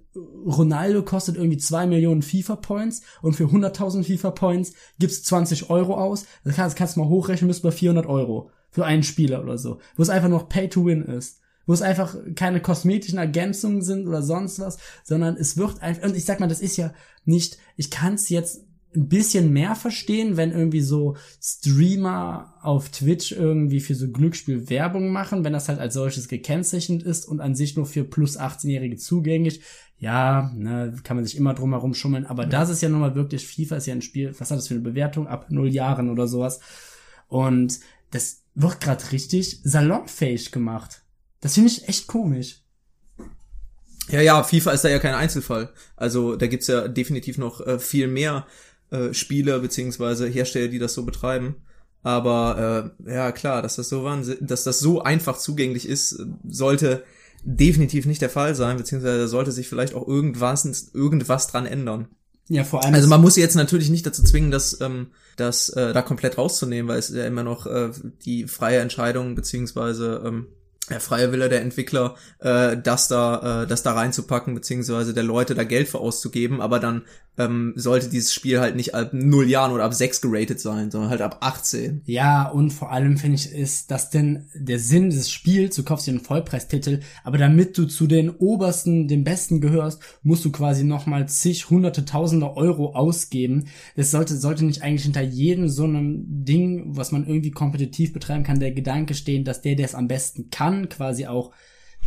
Ronaldo kostet irgendwie zwei Millionen FIFA-Points und für 100.000 FIFA-Points gibt's 20 Euro aus. Das kannst, kannst du mal hochrechnen, bist bei 400 Euro für einen Spieler oder so. Wo es einfach noch Pay-to-Win ist. Wo es einfach keine kosmetischen Ergänzungen sind oder sonst was, sondern es wird einfach, und ich sag mal, das ist ja nicht, ich kann's jetzt ein bisschen mehr verstehen, wenn irgendwie so Streamer auf Twitch irgendwie für so Glücksspiel Werbung machen, wenn das halt als solches gekennzeichnet ist und an sich nur für plus 18-Jährige zugänglich. Ja, ne, kann man sich immer drum herum schummeln, aber das ist ja nun mal wirklich, FIFA ist ja ein Spiel, was hat das für eine Bewertung? Ab null Jahren oder sowas. Und das wird gerade richtig salonfähig gemacht. Das finde ich echt komisch. Ja, ja, FIFA ist da ja kein Einzelfall. Also da gibt's ja definitiv noch äh, viel mehr äh, Spieler beziehungsweise Hersteller, die das so betreiben. Aber äh, ja, klar, dass das so wahnsinn- dass das so einfach zugänglich ist, sollte definitiv nicht der Fall sein, beziehungsweise da sollte sich vielleicht auch irgendwas, irgendwas dran ändern. Ja, vor allem. Also man muss sie jetzt natürlich nicht dazu zwingen, das, ähm, das äh, da komplett rauszunehmen, weil es ja immer noch äh, die freie Entscheidung beziehungsweise ähm, der freie Wille der Entwickler, äh, das da, äh, das da reinzupacken, beziehungsweise der Leute da Geld für auszugeben, aber dann ähm, sollte dieses Spiel halt nicht ab null Jahren oder ab sechs geratet sein, sondern halt ab 18. Ja, und vor allem finde ich, ist das denn der Sinn des Spiels, du kaufst dir einen Vollpreistitel, aber damit du zu den obersten, den besten gehörst, musst du quasi nochmal zig, hunderte, tausende Euro ausgeben. Das sollte, sollte nicht eigentlich hinter jedem so einem Ding, was man irgendwie kompetitiv betreiben kann, der Gedanke stehen, dass der, der es am besten kann, quasi auch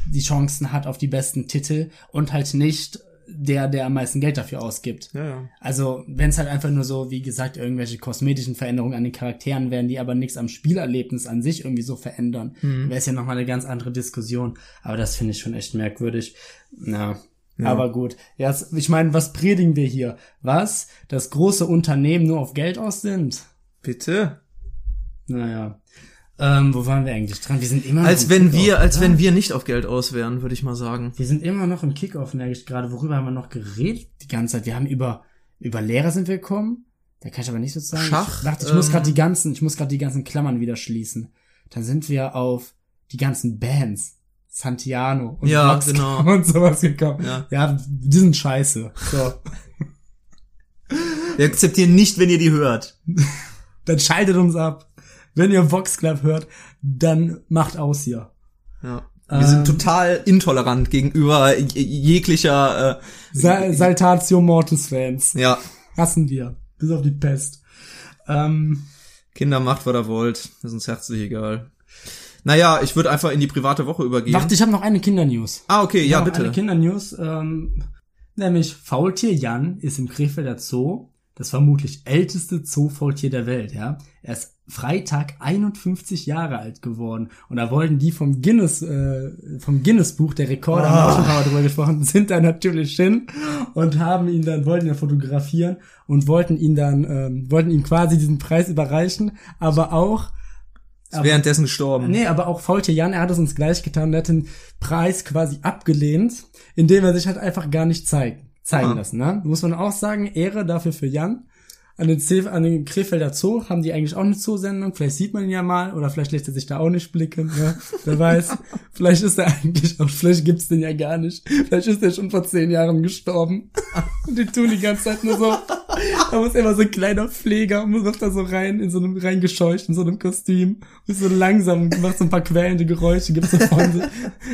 die Chancen hat auf die besten Titel und halt nicht der, der am meisten Geld dafür ausgibt. Ja, ja. Also, wenn es halt einfach nur so, wie gesagt, irgendwelche kosmetischen Veränderungen an den Charakteren wären, die aber nichts am Spielerlebnis an sich irgendwie so verändern, wäre es ja nochmal eine ganz andere Diskussion. Aber das finde ich schon echt merkwürdig. Na, aber gut. Jetzt, ich meine, was predigen wir hier? Was? Dass große Unternehmen nur auf Geld aus sind? Bitte? Naja. Ähm, wo waren wir eigentlich dran? Wir sind immer noch Als wenn wir, als wenn wir nicht auf Geld aus wären, würde ich mal sagen. Wir sind immer noch im Kickoff, merke ich gerade. Worüber haben wir noch geredet die ganze Zeit? Wir haben über, über Lehrer sind wir gekommen. Da kann ich aber nicht so sagen. Schach, Ich dachte, ich muss ähm, gerade die ganzen, ich muss gerade die ganzen Klammern wieder schließen. Dann sind wir auf die ganzen Bands. Santiano und Ja, Vox genau. <laughs> und sowas gekommen. Ja. ja, die sind scheiße. So. Wir akzeptieren nicht, wenn ihr die hört. <laughs> dann schaltet uns ab. Wenn ihr Vox Club hört, dann macht aus hier. Ja. Wir sind total intolerant gegenüber jeglicher, äh, Sa Saltatio Mortis Fans. ja, Hassen wir. Bis auf die Pest. Ähm, Kinder macht, was ihr wollt. Das ist uns herzlich egal. Naja, ich würde einfach in die private Woche übergehen. warte, ich habe noch eine Kindernews. ah, okay, ja, noch bitte. Eine Kindernews, ähm, nämlich Faultier Jan ist im Krefelder Zoo das vermutlich älteste Zoofaultier der Welt, ja. Er ist Freitag 51 Jahre alt geworden und da wollten die vom Guinness, äh, vom Guinness Buch der Rekorde, Ah. haben wir mal drüber gesprochen, <laughs> sind da natürlich hin und haben ihn dann, wollten ihn fotografieren und wollten ihn dann, ähm, wollten ihm quasi diesen Preis überreichen, aber auch Ist währenddessen gestorben. Nee, aber auch Faultier Jan, er hat es uns gleich getan. Er hat den Preis quasi abgelehnt, indem er sich halt einfach gar nicht zeigt, zeigen Aha. lassen. Ne? Muss man auch sagen, Ehre dafür für Jan. An den, C an den Krefelder Zoo haben die eigentlich auch eine Zoosendung. Vielleicht sieht man ihn ja mal oder vielleicht lässt er sich da auch nicht blicken. Ne? Wer weiß. <laughs> vielleicht ist er eigentlich auch, vielleicht gibt's den ja gar nicht. Vielleicht ist er schon vor zehn Jahren gestorben. Und die tun die ganze Zeit nur so. Da muss immer so ein kleiner Pfleger und läuft da so rein, in so einem reingescheucht, in so einem Kostüm. Und so langsam macht so ein paar quälende Geräusche, gibt so vorne,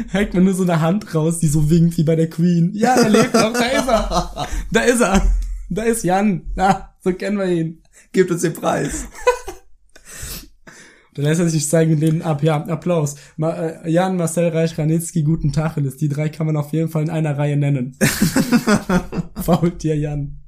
hängt man nur so eine Hand raus, die so winkt wie bei der Queen. Ja, er lebt noch, da ist er. Da ist er. Da ist Jan. Na, so kennen wir ihn. Gebt uns den Preis. <laughs> Da lässt er sich zeigen und lehnen ab. Ja, Applaus. Ma, äh, Jan, Marcel Reich, Ranitzky, guten Tacheles. Die drei kann man auf jeden Fall in einer Reihe nennen. <laughs> Faultier Jan.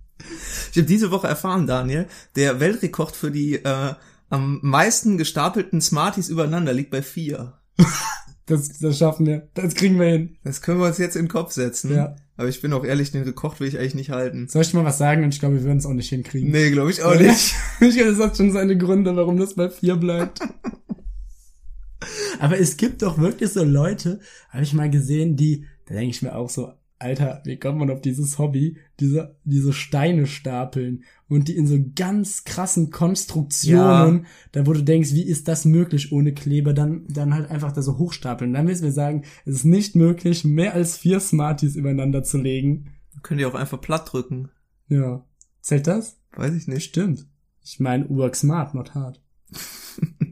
Ich habe diese Woche erfahren, Daniel, der Weltrekord für die äh, am meisten gestapelten Smarties übereinander liegt bei vier. <laughs> Das, das schaffen wir. Das kriegen wir hin. Das können wir uns jetzt in den Kopf setzen. Ja. Aber ich bin auch ehrlich, den Rekord will ich eigentlich nicht halten. Soll ich mal was sagen? Und ich glaube, wir würden es auch nicht hinkriegen. Nee, glaube ich auch nicht. <laughs> Ich glaube, das hat schon seine Gründe, warum das bei vier bleibt. <laughs> Aber es gibt doch wirklich so Leute, habe ich mal gesehen, die, da denke ich mir auch so, Alter, wie kommt man auf dieses Hobby, diese, diese Steine stapeln und die in so ganz krassen Konstruktionen, da wo du denkst, wie ist das möglich ohne Kleber, dann, dann halt einfach da so hochstapeln. Dann müssen wir sagen, es ist nicht möglich, mehr als vier Smarties übereinander zu legen. Könnt ihr auch einfach platt drücken. Ja. Zählt das? Weiß ich nicht. Stimmt. Ich meine, work smart, not hard.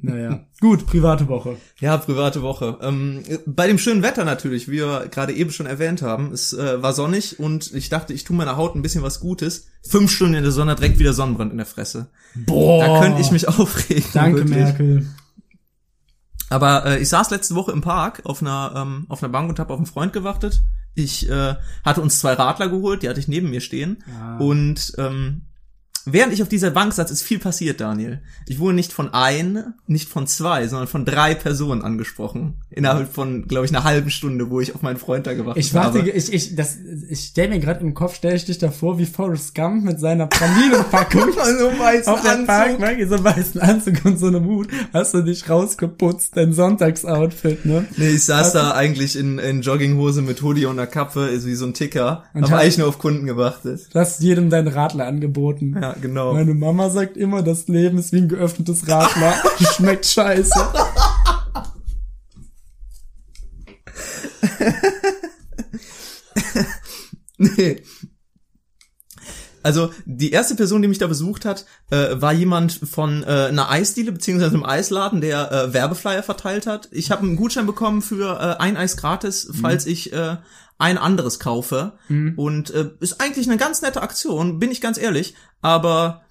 Naja. Gut, private Woche. Ja, private Woche. Ähm, bei dem schönen Wetter natürlich, wie wir gerade eben schon erwähnt haben. Es äh, war sonnig und ich dachte, ich tue meiner Haut ein bisschen was Gutes. Fünf Stunden in der Sonne, direkt wieder Sonnenbrand in der Fresse. Boah. Da könnte ich mich <laughs> aufregen. Danke, wirklich. Merkel. Aber äh, ich saß letzte Woche im Park auf einer ähm, auf einer Bank und habe auf einen Freund gewartet. Ich äh, hatte uns zwei Radler geholt, die hatte ich neben mir stehen. Ah. Und ähm, während ich auf dieser Bank saß, ist viel passiert, Daniel. Ich wurde nicht von ein, nicht von zwei, sondern von drei Personen angesprochen. Innerhalb von, glaube ich, einer halben Stunde, wo ich auf meinen Freund da gewartet Ich warte, habe. ich, ich, das, ich stell mir gerade im Kopf, stell ich dich davor wie Forrest Gump mit seiner Pralinenpackung <laughs> so auf der Anzug. Parkbank in so weißen Anzug und so einem Hut. Hast du dich rausgeputzt, dein Sonntagsoutfit, ne? Nee, ich saß da eigentlich in, in Jogginghose mit Hoodie und einer Kappe, ist wie so ein Ticker. Und Aber hast- eigentlich nur auf Kunden gewartet. Du hast jedem deinen Radler angeboten. Ja, genau. Meine Mama sagt immer, das Leben ist wie ein geöffnetes Radler. <laughs> Schmeckt scheiße. Nee. Also die erste Person, die mich da besucht hat, äh, war jemand von äh, einer Eisdiele beziehungsweise einem Eisladen, der äh, Werbeflyer verteilt hat. Ich habe einen Gutschein bekommen für äh, ein Eis gratis, falls ich äh, ein anderes kaufe. Und äh, ist eigentlich eine ganz nette Aktion, bin ich ganz ehrlich. Aber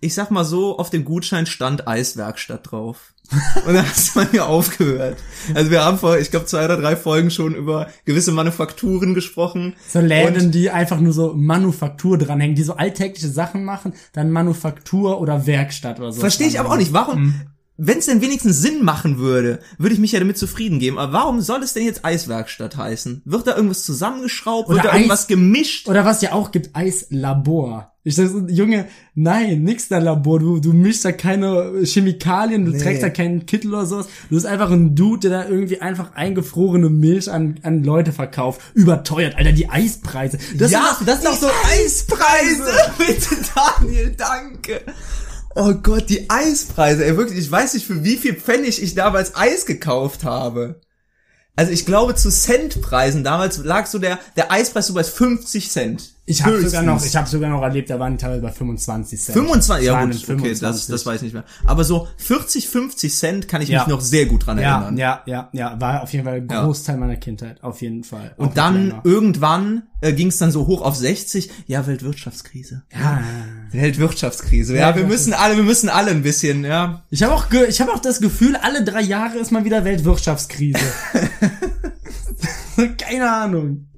ich sag mal so, auf dem Gutschein stand Eiswerkstatt drauf. <laughs> Und dann hast du bei mir aufgehört. Also wir haben vor, ich glaube, zwei oder drei Folgen schon über gewisse Manufakturen gesprochen. So Läden, die einfach nur so Manufaktur dranhängen, die so alltägliche Sachen machen, dann Manufaktur oder Werkstatt oder so. Verstehe ich aber auch nicht. Warum, Mhm. Wenn es denn wenigstens Sinn machen würde, würde ich mich ja damit zufrieden geben. Aber warum soll es denn jetzt Eiswerkstatt heißen? Wird da irgendwas zusammengeschraubt? Oder Wird da Eis- irgendwas gemischt? Oder was ja auch gibt, Eislabor. Ich sag so, Junge, nein, nix da Labor. Du, du mischst da keine Chemikalien, du Nee. trägst da keinen Kittel oder sowas. Du bist einfach ein Dude, der da irgendwie einfach eingefrorene Milch an, an Leute verkauft. Überteuert, Alter, die Eispreise. Das ja, ist, das ist doch so Eispreise. <laughs> Bitte, Daniel, danke. Oh Gott, die Eispreise. Ey, wirklich, ich weiß nicht, für wie viel Pfennig ich damals Eis gekauft habe. Also ich glaube, zu Centpreisen damals lag so der, der Eispreis so bei 50 Cent. Ich habe sogar noch, ich habe sogar noch erlebt, da waren die teilweise bei 25 Cent. 25, ja gut, okay, 25. das, das weiß ich nicht mehr. Aber so 40, 50 Cent kann ich Ja. mich noch sehr gut dran Ja, erinnern. ja, ja, ja, war auf jeden Fall ein Ja. Großteil meiner Kindheit, auf jeden Fall. Und dann irgendwann äh, ging es dann so hoch auf 60. Ja, Weltwirtschaftskrise. ja. Weltwirtschaftskrise. Ja, Ja, wir müssen alle, wir müssen alle ein bisschen, ja. Ich habe auch, ich habe auch das Gefühl, alle drei Jahre ist mal wieder Weltwirtschaftskrise. <laughs> Keine Ahnung.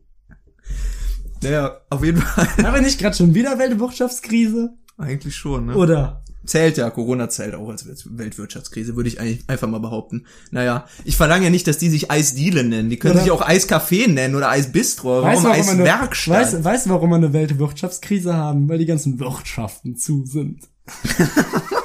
Ja, auf jeden Fall. Haben wir nicht gerade schon wieder Weltwirtschaftskrise? Eigentlich schon, ne? Oder? Zählt ja, Corona zählt auch als Weltwirtschaftskrise, würde ich eigentlich einfach mal behaupten. Naja, ich verlange ja nicht, dass die sich Eisdiele nennen. Die können Oder- sich auch Eiscafé nennen oder Eisbistro. Weißt Warum warum wir eine, Eiswerkstatt? weißt, weißt du, warum wir eine Weltwirtschaftskrise haben? Weil die ganzen Wirtschaften zu sind. <laughs>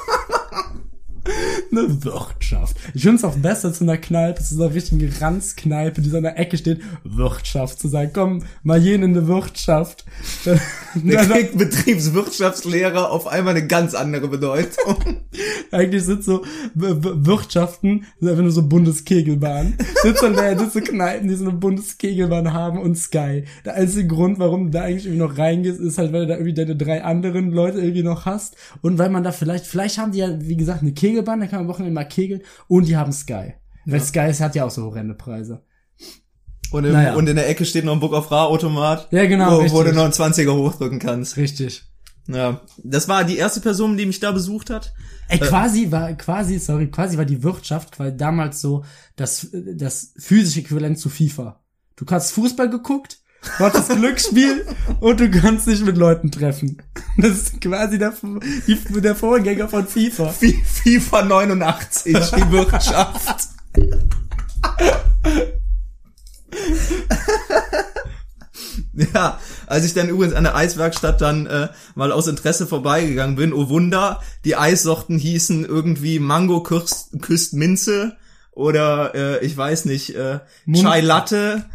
eine Wirtschaft. Ich finde es auch besser zu einer Kneipe, zu so einer richtigen Ranzkneipe, die so an der Ecke steht, Wirtschaft, zu sagen, komm, mal jeden in eine Wirtschaft. Dann, <laughs> Der dann, kriegt Betriebswirtschaftslehrer auf einmal eine ganz andere Bedeutung. <laughs> eigentlich sind so Wirtschaften, sind einfach nur so Bundeskegelbahn. Sind so, da- sind so Kneipen, die so eine Bundeskegelbahn haben und Sky. Der einzige Grund, warum du da eigentlich irgendwie noch reingehst, ist halt, weil du da irgendwie deine drei anderen Leute irgendwie noch hast. Und weil man da vielleicht, vielleicht haben die ja, wie gesagt, eine Kegelbahn, da kann man am Wochenende mal kegeln. Und die haben Sky. Weil Sky ist- hat ja auch so horrende Preise. Und, im, Naja. und in der Ecke steht noch ein Book of Ra-Automat. Ja, genau, Wo, wo du noch einen 20er hochdrücken kannst. Richtig. Ja. Das war die erste Person, die mich da besucht hat. Ey, quasi war, quasi, sorry, quasi war die Wirtschaft, weil damals so das, das physische Äquivalent zu FIFA. Du hast Fußball geguckt, du hattest Glücksspiel und du kannst dich mit Leuten treffen. Das ist quasi der, der Vorgänger von FIFA. Fi- FIFA 89, die <laughs> Wirtschaft. Ja, als ich dann übrigens an der Eiswerkstatt dann äh, mal aus Interesse vorbeigegangen bin, oh Wunder, die Eissorten hießen irgendwie Mango küsst, küsst Minze oder äh, ich weiß nicht, äh, Mund- Chai Latte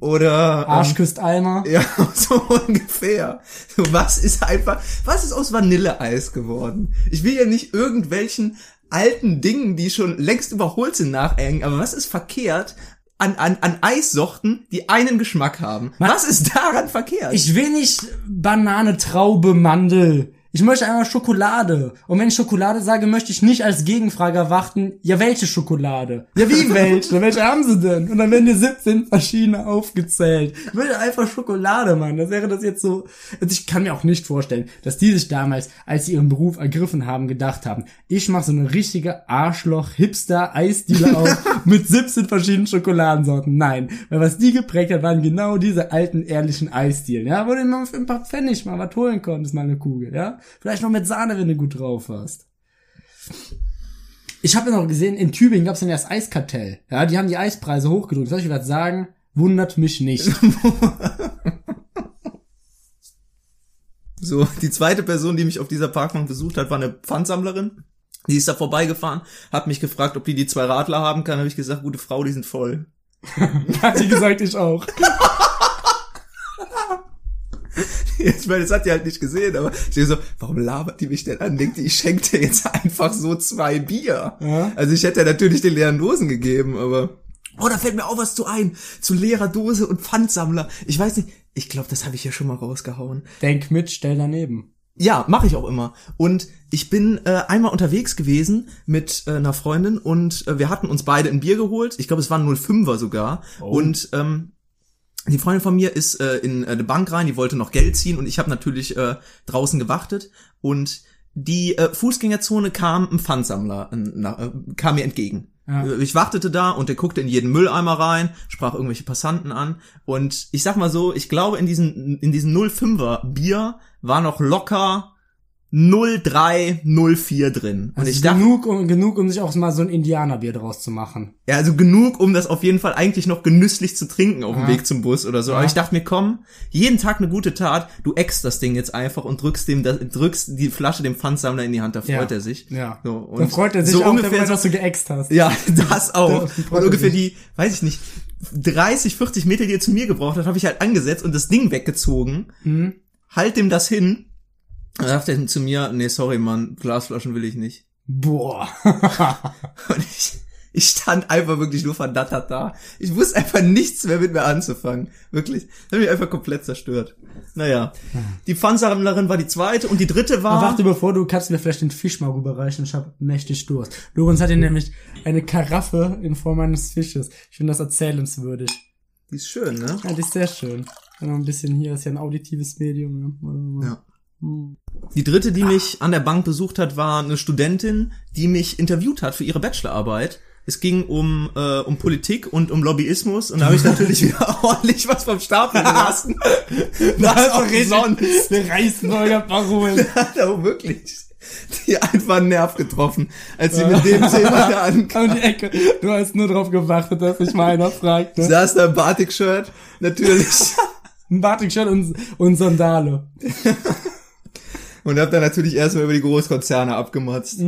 oder ähm, Arsch küsst ja, <laughs> so ungefähr. So, was ist einfach, was ist aus Vanilleeis geworden? Ich will ja nicht irgendwelchen alten Dingen, die schon längst überholt sind, nachhängen, aber was ist verkehrt an, an, an Eissorten, die einen Geschmack haben? Was ist daran verkehrt? Ich will nicht Banane, Traube, Mandel. Ich möchte einmal Schokolade. Und wenn ich Schokolade sage, möchte ich nicht als Gegenfrage erwarten, ja, welche Schokolade? Ja, wie <laughs> welche? welche haben sie denn? Und dann werden dir 17 verschiedene aufgezählt. Ich will einfach Schokolade, Mann. Das wäre das jetzt so. Also ich kann mir auch nicht vorstellen, dass die sich damals, als sie ihren Beruf ergriffen haben, gedacht haben, ich mache so eine richtige Arschloch-Hipster-Eisdealer auf <laughs> mit 17 verschiedenen Schokoladensorten. Nein. Weil was die geprägt hat, waren genau diese alten, ehrlichen Eisdielen. Ja, wo du immer für ein paar Pfennig mal was holen konntest, mal eine Kugel, ja. Vielleicht noch mit Sahne, wenn du gut drauf hast. Ich habe ja noch gesehen, in Tübingen gab es dann ja das Eiskartell. Ja, die haben die Eispreise hochgedrückt. Soll ich was sagen? Wundert mich nicht. <laughs> so, die zweite Person, die mich auf dieser Parkbank besucht hat, war eine Pfandsammlerin. Die ist da vorbeigefahren, hat mich gefragt, ob die die zwei Radler haben kann. Habe ich gesagt, gute Frau, die sind voll. <laughs> Hat sie gesagt, ich auch. <laughs> <laughs> Jetzt, weil das hat die halt nicht gesehen, aber ich denke so, warum labert die mich denn an? Denkt die, ich schenke dir jetzt einfach so zwei Bier. Ja. Also ich hätte ja natürlich den leeren Dosen gegeben, aber. Oh, da fällt mir auch was zu ein. Zu leerer Dose und Pfandsammler. Ich weiß nicht, ich glaube, das habe ich ja schon mal rausgehauen. Denk mit, stell daneben. Ja, mache ich auch immer. Und ich bin äh, einmal unterwegs gewesen mit äh, einer Freundin und äh, wir hatten uns beide ein Bier geholt. Ich glaube, es waren 05er sogar. Und ähm, die Freundin von mir ist äh, in äh, eine Bank rein, die wollte noch Geld ziehen und ich habe natürlich äh, draußen gewartet und die äh, Fußgängerzone kam ein Pfandsammler, äh, na, äh, kam mir entgegen. Ja. Äh, Ich wartete da und der guckte in jeden Mülleimer rein, sprach irgendwelche Passanten an und ich sag mal so, ich glaube in diesen in diesen 05er Bier war noch locker 03, 04 drin. Und Also ich dachte, genug, um, genug, um sich auch mal so ein Indianerbier draus zu machen. ja, also genug, um das auf jeden Fall eigentlich noch genüsslich zu trinken auf dem Ja. Weg zum Bus oder so. Ja. Aber ich dachte mir, komm, jeden Tag eine gute Tat, du eckst das Ding jetzt einfach und drückst dem, das, drückst die Flasche dem Pfandsammler in die Hand, da freut Ja. er sich. Ja. So, und Dann freut er sich so auch ungefähr darüber, dass du geäxt hast. Ja, <laughs> das auch. Und ungefähr die, weiß ich nicht, 30, 40 Meter, die er zu mir gebraucht hat, habe ich halt angesetzt und das Ding weggezogen. Mhm. Halt dem das hin. Dann sagt er zu mir, nee, sorry, Mann, Glasflaschen will ich nicht. Boah. <laughs> Und ich, ich stand einfach wirklich nur verdattert da. Ich wusste einfach nichts mehr mit mir anzufangen. Wirklich. Das hat mich einfach komplett zerstört. Naja. Die Pfandsammlerin war die zweite und die dritte war. Aber warte, bevor du kannst mir vielleicht den Fisch mal rüberreichen. Ich habe mächtig Durst. Lorenz hat hier nämlich eine Karaffe in Form eines Fisches. Ich finde das erzählenswürdig. die ist schön, ne? Ja, die ist sehr schön. Noch ein bisschen hier, ist ja ein auditives Medium. Ne? Ja. Hm. Die dritte, die mich an der Bank besucht hat, war eine Studentin, die mich interviewt hat für ihre Bachelorarbeit. Es ging um, äh, um Politik und um Lobbyismus und da habe ich natürlich <laughs> wieder ordentlich was vom Stapel <laughs> gelassen. Was auch sonst. Wir reißen euer Parolen. hat <laughs> aber wirklich die einfach einen Nerv getroffen, als sie mit dem Thema da ankam. An die Ecke. Du hast nur drauf gewartet, dass sich mal einer fragt. Ne? Saß da im Batik-Shirt, natürlich. Ein Batik-Shirt und, und Sandale. Und hab dann natürlich erstmal über die Großkonzerne abgemotzt.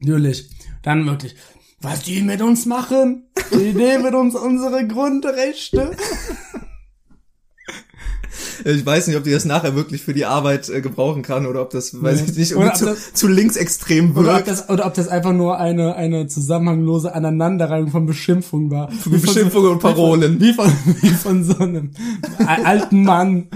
Natürlich. dann wirklich, was die mit uns machen? Die nehmen uns unsere Grundrechte. Ich weiß nicht, ob die das nachher wirklich für die Arbeit äh, gebrauchen kann oder ob das, weiß Nee. ich nicht, irgendwie zu, das- zu linksextrem Oder ob, wirkt. das, oder ob das einfach nur eine, eine zusammenhanglose Aneinanderreihung von Beschimpfungen war. Wie von Beschimpfungen und Parolen. Wie von, wie von so einem <laughs> alten Mann,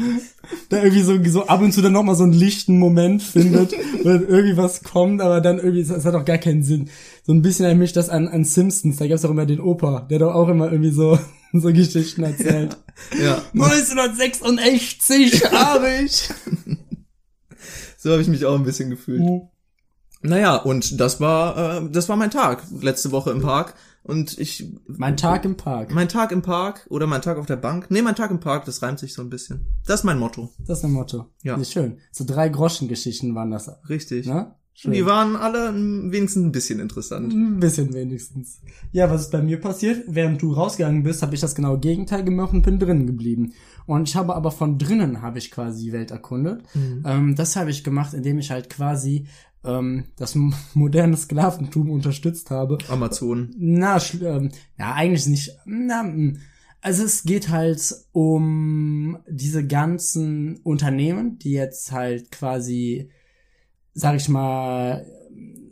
der irgendwie so, so ab und zu dann nochmal so einen lichten Moment findet, <laughs> wo dann irgendwie was kommt, aber dann irgendwie, es hat auch gar keinen Sinn. So ein bisschen erinnert mich das an, an Simpsons, da gab's auch immer den Opa, der doch auch immer irgendwie so, <laughs> so Geschichten erzählt. Ja, 1966 habe ich. so habe ich mich auch ein bisschen gefühlt. Mhm. Naja, und das war, äh, das war mein Tag letzte Woche im Park. Und ich, Mein Tag im Park. mein Tag im Park oder mein Tag auf der Bank. Nee, mein Tag im Park, das reimt sich so ein bisschen. Das ist mein Motto. Das ist ein Motto. Ja. Nicht schön. So drei Groschen-Geschichten waren das. Richtig. Ne? Und die waren alle wenigstens ein bisschen interessant. Ein bisschen wenigstens. Ja, was ist bei mir passiert? Während du rausgegangen bist, habe ich das genaue Gegenteil gemacht und bin drinnen geblieben. Und ich habe aber von drinnen habe ich quasi die Welt erkundet. Ähm, das habe ich gemacht, indem ich halt quasi ähm, das <laughs> moderne Sklaventum unterstützt habe. Amazon. Na, ähm, ja, eigentlich nicht. Na, mm. also es geht halt um diese ganzen Unternehmen, die jetzt halt quasi, sag ich mal,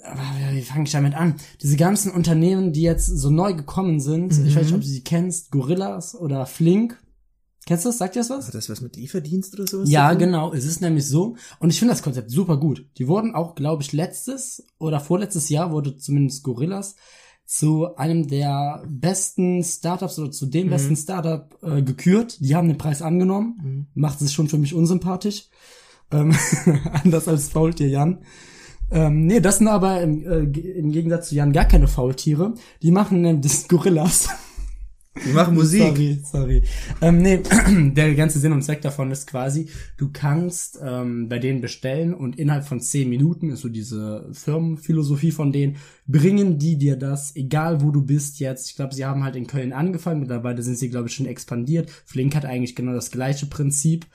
äh, wie fange ich damit an? Diese ganzen Unternehmen, die jetzt so neu gekommen sind, ich weiß nicht, ob du sie kennst, Gorillas oder Flink. Kennst du das? Sagt dir das was? Hat das was mit Lieferdienst oder sowas? Ja, genau. Es ist nämlich so. Und ich finde das Konzept super gut. Die wurden auch, glaube ich, letztes oder vorletztes Jahr wurde zumindest Gorillas zu einem der besten Startups oder zu dem Mhm. besten Startup äh, gekürt. Die haben den Preis angenommen. Mhm. Macht es schon für mich unsympathisch. Ähm, <laughs> anders als Faultier Jan. Ähm, nee, das sind aber im, äh, im Gegensatz zu Jan gar keine Faultiere. Die machen nämlich <laughs> Gorillas. Die machen Musik. Sorry, sorry. Ähm, nee, <clears throat> der ganze Sinn und Zweck davon ist quasi, du kannst ähm, bei denen bestellen und innerhalb von zehn Minuten ist so diese Firmenphilosophie von denen, bringen die dir das, egal wo du bist jetzt. Ich glaube, sie haben halt in Köln angefangen, mittlerweile sind sie, glaube ich, schon expandiert. Flink hat eigentlich genau das gleiche Prinzip.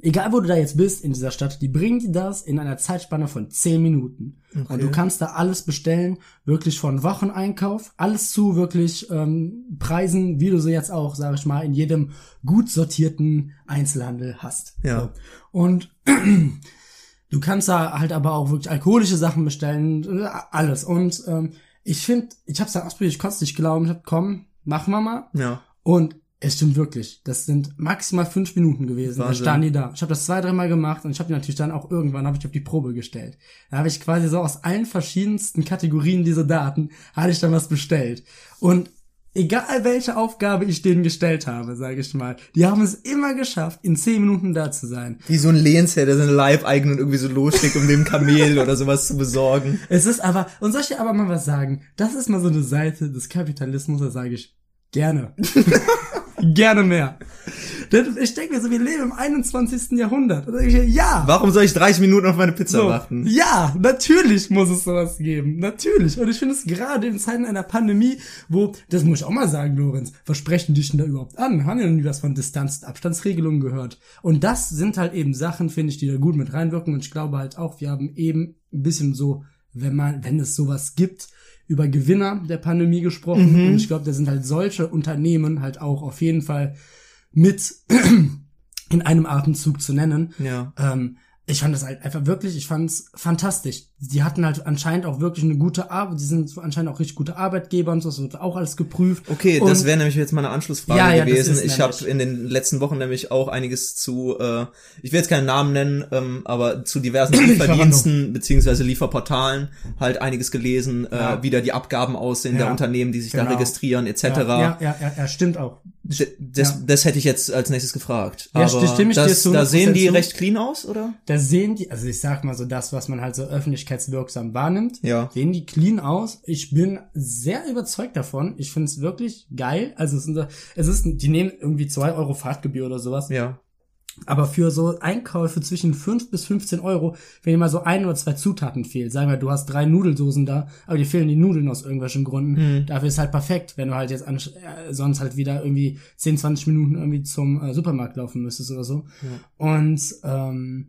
Egal wo du da jetzt bist in dieser Stadt, die bringen dir das in einer Zeitspanne von 10 Minuten. Und du kannst da alles bestellen, wirklich von Wocheneinkauf, alles zu wirklich ähm, Preisen, wie du sie jetzt auch, sag ich mal, in jedem gut sortierten Einzelhandel hast. Ja. So. Und <clears throat> du kannst da halt aber auch wirklich alkoholische Sachen bestellen, äh, alles. Und ähm, ich finde, ich hab's dann ausprobiert, ich konnte es nicht glauben, ich hab, komm, machen wir mal. Ja. Und es stimmt wirklich. Das sind maximal fünf Minuten gewesen. Da Wahnsinn. standen die da. Ich habe das zwei, dreimal gemacht und ich habe die natürlich dann auch irgendwann habe ich auf die Probe gestellt. Da habe ich quasi so aus allen verschiedensten Kategorien diese Daten, hatte ich dann was bestellt. Und egal welche Aufgabe ich denen gestellt habe, sage ich mal, die haben es immer geschafft, in zehn Minuten da zu sein. Wie so ein Lehnsherr, der seine Leibeigenen irgendwie so losschickt, um dem Kamel oder sowas zu besorgen. <laughs> Es ist aber, und soll ich dir aber mal was sagen? Das ist mal so eine Seite des Kapitalismus, da sage ich gerne. <laughs> gerne mehr. Ich denke mir so, wir leben im 21. Jahrhundert. Ich, ja. Warum soll ich 30 Minuten auf meine Pizza So, warten? ja, natürlich muss es sowas geben. Natürlich. Und ich finde es gerade in Zeiten einer Pandemie, wo, das muss ich auch mal sagen, Lorenz, was sprechen die denn da überhaupt an? Haben ja noch nie was von Distanz- und Abstandsregelungen gehört. Und das sind halt eben Sachen, finde ich, die da gut mit reinwirken. Und ich glaube halt auch, wir haben eben ein bisschen so, wenn man, wenn es sowas gibt, über Gewinner der Pandemie gesprochen. Und ich glaube, da sind halt solche Unternehmen halt auch auf jeden Fall mit <clears throat> in einem Atemzug zu nennen. Ja. Ähm, ich fand das halt einfach wirklich, ich fand's fantastisch. Die hatten halt anscheinend auch wirklich eine gute Arbeit, die sind anscheinend auch richtig gute Arbeitgeber und so, das wird auch alles geprüft. Okay, und das wäre nämlich jetzt meine Anschlussfrage Ja, ja, gewesen. Ich habe in den letzten Wochen nämlich auch einiges zu, äh, ich will jetzt keinen Namen nennen, ähm, aber zu diversen <coughs> Lieferdiensten beziehungsweise Lieferportalen halt einiges gelesen, Ja. äh, wie da die Abgaben aussehen der Ja, Unternehmen, die sich da genau. registrieren etc. ja, ja, ja, ja, ja, stimmt auch. Das, Ja. das hätte ich jetzt als nächstes gefragt. Ja, Aber stimme ich dir das, zu da 100% sehen die zu. recht clean aus, oder? Da sehen die, also ich sag mal so das, was man halt so öffentlichkeitswirksam wahrnimmt, Ja. sehen die clean aus. Ich bin sehr überzeugt davon. Ich finde es wirklich geil. Also es ist, es ist, die nehmen irgendwie zwei Euro Fahrtgebühr oder sowas. Ja. Aber für so Einkäufe zwischen 5 bis 15 Euro, wenn dir mal so ein oder zwei Zutaten fehlt, sagen wir, du hast drei Nudeldosen da, aber dir fehlen die Nudeln aus irgendwelchen Gründen, dafür ist halt perfekt, wenn du halt jetzt an, äh, sonst halt wieder irgendwie 10, 20 Minuten irgendwie zum äh, Supermarkt laufen müsstest oder so. Und ähm,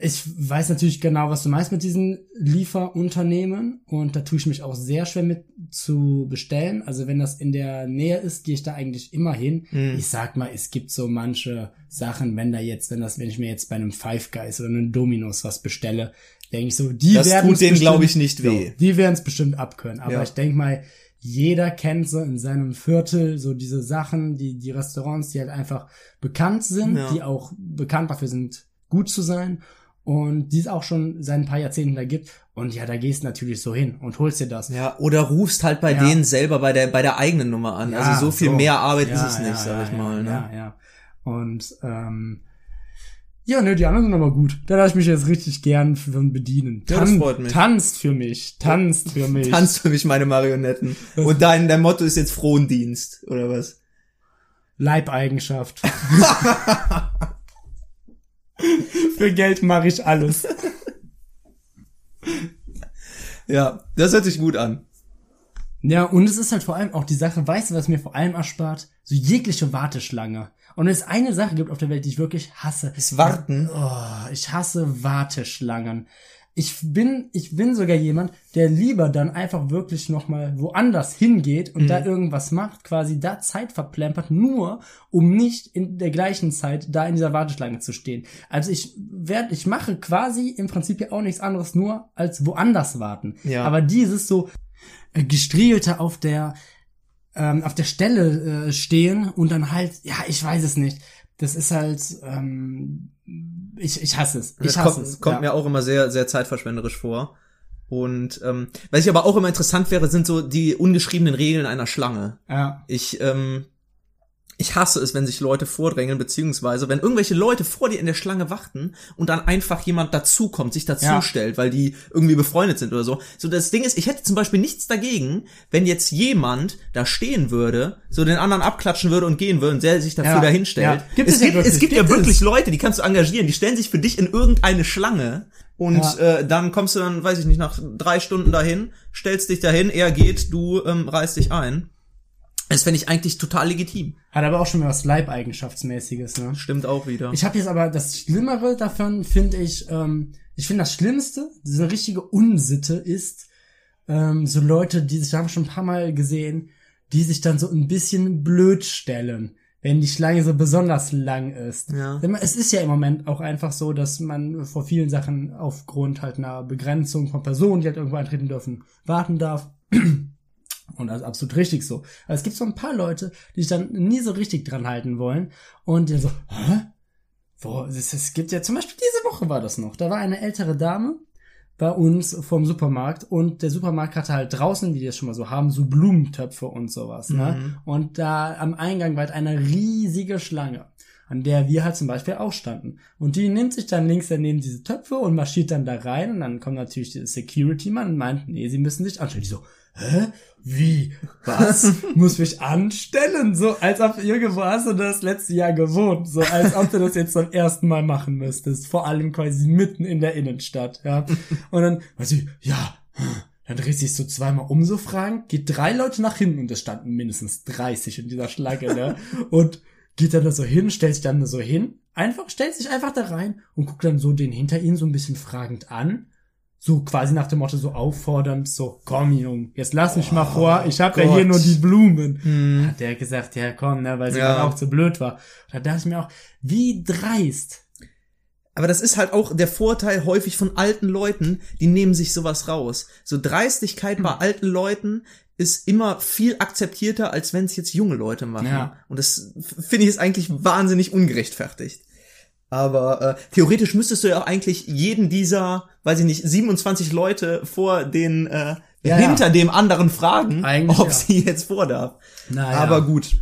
ich weiß natürlich genau, was du meinst mit diesen Lieferunternehmen und da tue ich mich auch sehr schwer mit zu bestellen. Also wenn das in der Nähe ist, gehe ich da eigentlich immer hin. Mhm. Ich sag mal, es gibt so manche Sachen, wenn da jetzt, wenn das, wenn ich mir jetzt bei einem Five Guys oder einem Dominos was bestelle, denke ich so, die Das werden tut denen, glaub ich, nicht weh. So, die werden es bestimmt abkönnen. Aber Ja. ich denk mal, jeder kennt so in seinem Viertel so diese Sachen, die, die Restaurants, die halt einfach bekannt sind, Ja. die auch bekannt dafür sind, gut zu sein und die es auch schon seit ein paar Jahrzehnten da gibt. Und ja, da gehst du natürlich so hin und holst dir das. Ja, oder rufst halt bei Ja. denen selber bei der, bei der eigenen Nummer an. Ja, also so viel so. mehr Arbeit Ja, ist es nicht, ja, sag ich ja, mal. Ne? Ja, ja. Und ähm, ja, ne, die anderen sind aber gut. Da lasse ich mich jetzt richtig gern von bedienen. Ja, das freut mich. Tanzt für mich, tanzt <laughs> für mich. Tanzt für mich meine Marionetten. Und dein, dein Motto ist jetzt Frondienst, oder was? Leibeigenschaft. <laughs> <laughs> für Geld mache ich alles. Ja, das hört sich gut an. Ja, und es ist halt vor allem auch die Sache, weißt du, was mir vor allem erspart? So jegliche Warteschlange. Und wenn es eine Sache gibt auf der Welt, die ich wirklich hasse. Das Warten. Oh, ich hasse Warteschlangen. Ich bin, ich bin sogar jemand, der lieber dann einfach wirklich nochmal woanders hingeht und da irgendwas macht, quasi da Zeit verplempert, nur um nicht in der gleichen Zeit da in dieser Warteschlange zu stehen. Also ich werde, ich mache quasi im Prinzip ja auch nichts anderes nur als woanders warten. Ja. Aber dieses so äh, gestriegelte auf der ähm, auf der Stelle äh, stehen und dann halt, ja, ich weiß es nicht. Das ist halt, ähm, ich, ich hasse es. Ich Das hasse kommt, es. kommt ja. mir auch immer sehr, sehr zeitverschwenderisch vor. Und ähm, was ich aber auch immer interessant wäre, sind so die ungeschriebenen Regeln einer Schlange. ja. Ich, ähm, ich hasse es, wenn sich Leute vordrängeln, beziehungsweise wenn irgendwelche Leute vor dir in der Schlange warten und dann einfach jemand dazukommt, sich dazustellt, weil die irgendwie befreundet sind oder so. So, das Ding ist, ich hätte zum Beispiel nichts dagegen, wenn jetzt jemand da stehen würde, so den anderen abklatschen würde und gehen würde und der sich dafür Ja, dahinstellt. ja. Gibt es, es ja gibt, wirklich, es gibt gibt ja wirklich. Leute, die kannst du engagieren, die stellen sich für dich in irgendeine Schlange und Ja. äh, dann kommst du dann, weiß ich nicht, nach drei Stunden dahin, stellst dich dahin, er geht, du ähm, reißt dich ein. Das fände ich eigentlich total legitim. Hat aber auch schon mal was Leibeigenschaftsmäßiges, ne? Stimmt auch wieder. Ich habe jetzt aber das Schlimmere davon, finde ich, ähm, ich finde das Schlimmste, diese richtige Unsitte ist, ähm, so Leute, die sich, haben schon ein paar Mal gesehen, die sich dann so ein bisschen blöd stellen, wenn die Schlange so besonders lang ist. Ja. Es ist ja im Moment auch einfach so, dass man vor vielen Sachen aufgrund halt einer Begrenzung von Personen, die halt irgendwo eintreten dürfen, warten darf. Und das ist absolut richtig so. Aber es gibt so ein paar Leute, die sich dann nie so richtig dran halten wollen und die dann so, hä? Wo, es, es gibt ja zum Beispiel diese Woche war das noch. Da war eine ältere Dame bei uns vom Supermarkt und der Supermarkt hatte halt draußen, wie die das schon mal so haben, so Blumentöpfe und sowas. Ne? Und da am Eingang war halt eine riesige Schlange, an der wir halt zum Beispiel auch standen. Und die nimmt sich dann links daneben diese Töpfe und marschiert dann da rein und dann kommt natürlich der Security-Mann und meint, nee, sie müssen sich anstellen. Die so, hä? Wie? Was? <laughs> Muss mich anstellen? So, als ob irgendwo hast du das letzte Jahr gewohnt. So, als ob du das jetzt zum ersten Mal machen müsstest. Vor allem quasi mitten in der Innenstadt, ja. Und dann, weiß ich, ja, dann dreht sich so zweimal um so fragen, geht drei Leute nach hinten und es standen mindestens 30 in dieser Schlange, ne? Und geht dann da so hin, stellt sich dann da so hin, einfach, stellt sich einfach da rein und guckt dann so den hinter ihnen so ein bisschen fragend an. So quasi nach dem Motto so auffordernd, so, komm Jung, jetzt lass mich mal vor, ich hab ja hier nur die Blumen. Hat der gesagt, ja komm, ne, weil sie Ja. dann auch zu blöd war. Da dachte ich mir auch, wie dreist. Aber das ist halt auch der Vorteil häufig von alten Leuten, die nehmen sich sowas raus. So Dreistigkeit bei alten Leuten ist immer viel akzeptierter, als wenn es jetzt junge Leute machen. Ja. Und das finde ich ist eigentlich wahnsinnig ungerechtfertigt. Aber äh, theoretisch müsstest du ja auch eigentlich jeden dieser, weiß ich nicht, 27 Leute vor den äh, Ja, hinter ja. dem anderen fragen, Eigentlich ob ja. sie jetzt vor darf. Naja. Aber gut.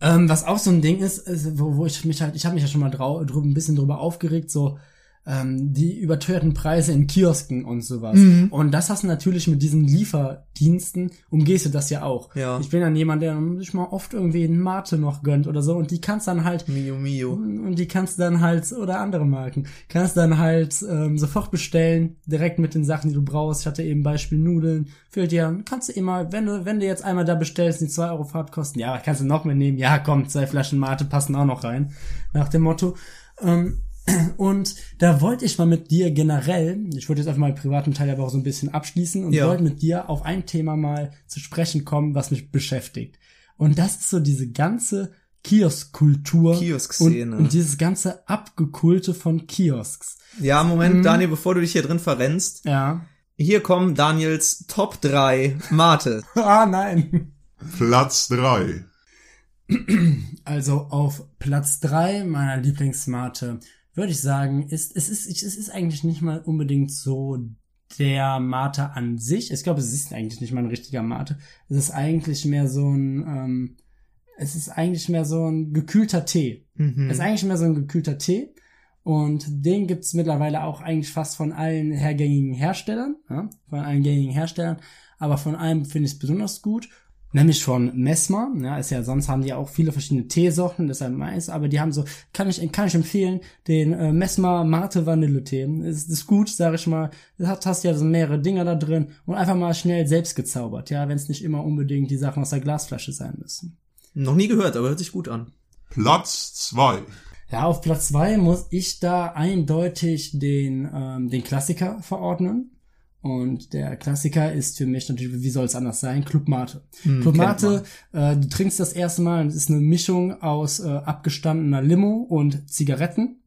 Ähm, was auch so ein Ding ist, ist wo, wo ich mich halt, ich habe mich ja schon mal drau drüber, ein bisschen drüber aufgeregt, so ähm, die überteuerten Preise in Kiosken und sowas. Mhm. Und das hast du natürlich mit diesen Lieferdiensten, umgehst du das ja auch. Ja. Ich bin dann jemand, der sich mal oft irgendwie einen Mate noch gönnt oder so und die kannst dann halt Mio Mio. und die kannst du dann halt, oder andere Marken, kannst dann halt ähm, sofort bestellen, direkt mit den Sachen, die du brauchst. Ich hatte eben Beispiel Nudeln, fehlt dir, kannst du immer, wenn du, wenn du jetzt einmal da bestellst, die 2 Euro Fahrtkosten, ja, kannst du noch mitnehmen, ja, komm, zwei Flaschen Mate passen auch noch rein, nach dem Motto. Ähm, Und da wollte ich mal mit dir generell, ich würde jetzt einfach mal den privaten Teil aber auch so ein bisschen abschließen und Ja. wollte mit dir auf ein Thema mal zu sprechen kommen, was mich beschäftigt. Und das ist so diese ganze Kioskkultur Kioskszene. und, und dieses ganze Abgekulte von Kiosks. Ja, Moment, Mhm. Daniel, bevor du dich hier drin verrennst. Ja. Hier kommen Daniels Top 3 Mate. <laughs> Ah, nein. Platz 3. Also auf Platz drei meiner Lieblingsmate würde ich sagen, ist es ist es ist eigentlich nicht mal unbedingt so der Mate an sich. Ich glaube, es ist eigentlich nicht mal ein richtiger Mate. Es ist eigentlich mehr so ein ähm, es ist eigentlich mehr so ein gekühlter Tee. Mhm. Es ist eigentlich mehr so ein gekühlter Tee. Und den gibt's mittlerweile auch eigentlich fast von allen hergängigen Herstellern, ja, von allen gängigen Herstellern. Aber von einem finde ich es besonders gut. Nämlich von Mesmer, ja, ist ja, sonst haben die ja auch viele verschiedene Teesorten, deshalb Mais, aber die haben so, kann ich, kann ich empfehlen, den äh, Mesmer Mate Vanille-Tee. Ist, ist gut, sag ich mal. Du hast, ja so mehrere Dinger da drin und einfach mal schnell selbst gezaubert, ja, wenn es nicht immer unbedingt die Sachen aus der Glasflasche sein müssen. Noch nie gehört, aber hört sich gut an. Platz 2. Ja, auf Platz zwei muss ich da eindeutig den, ähm, den Klassiker verordnen. Und der Klassiker ist für mich natürlich, wie soll es anders sein, Club Mate. Club kennt Mate, äh, du trinkst das erste Mal, und es ist eine Mischung aus äh, abgestandener Limo und Zigaretten.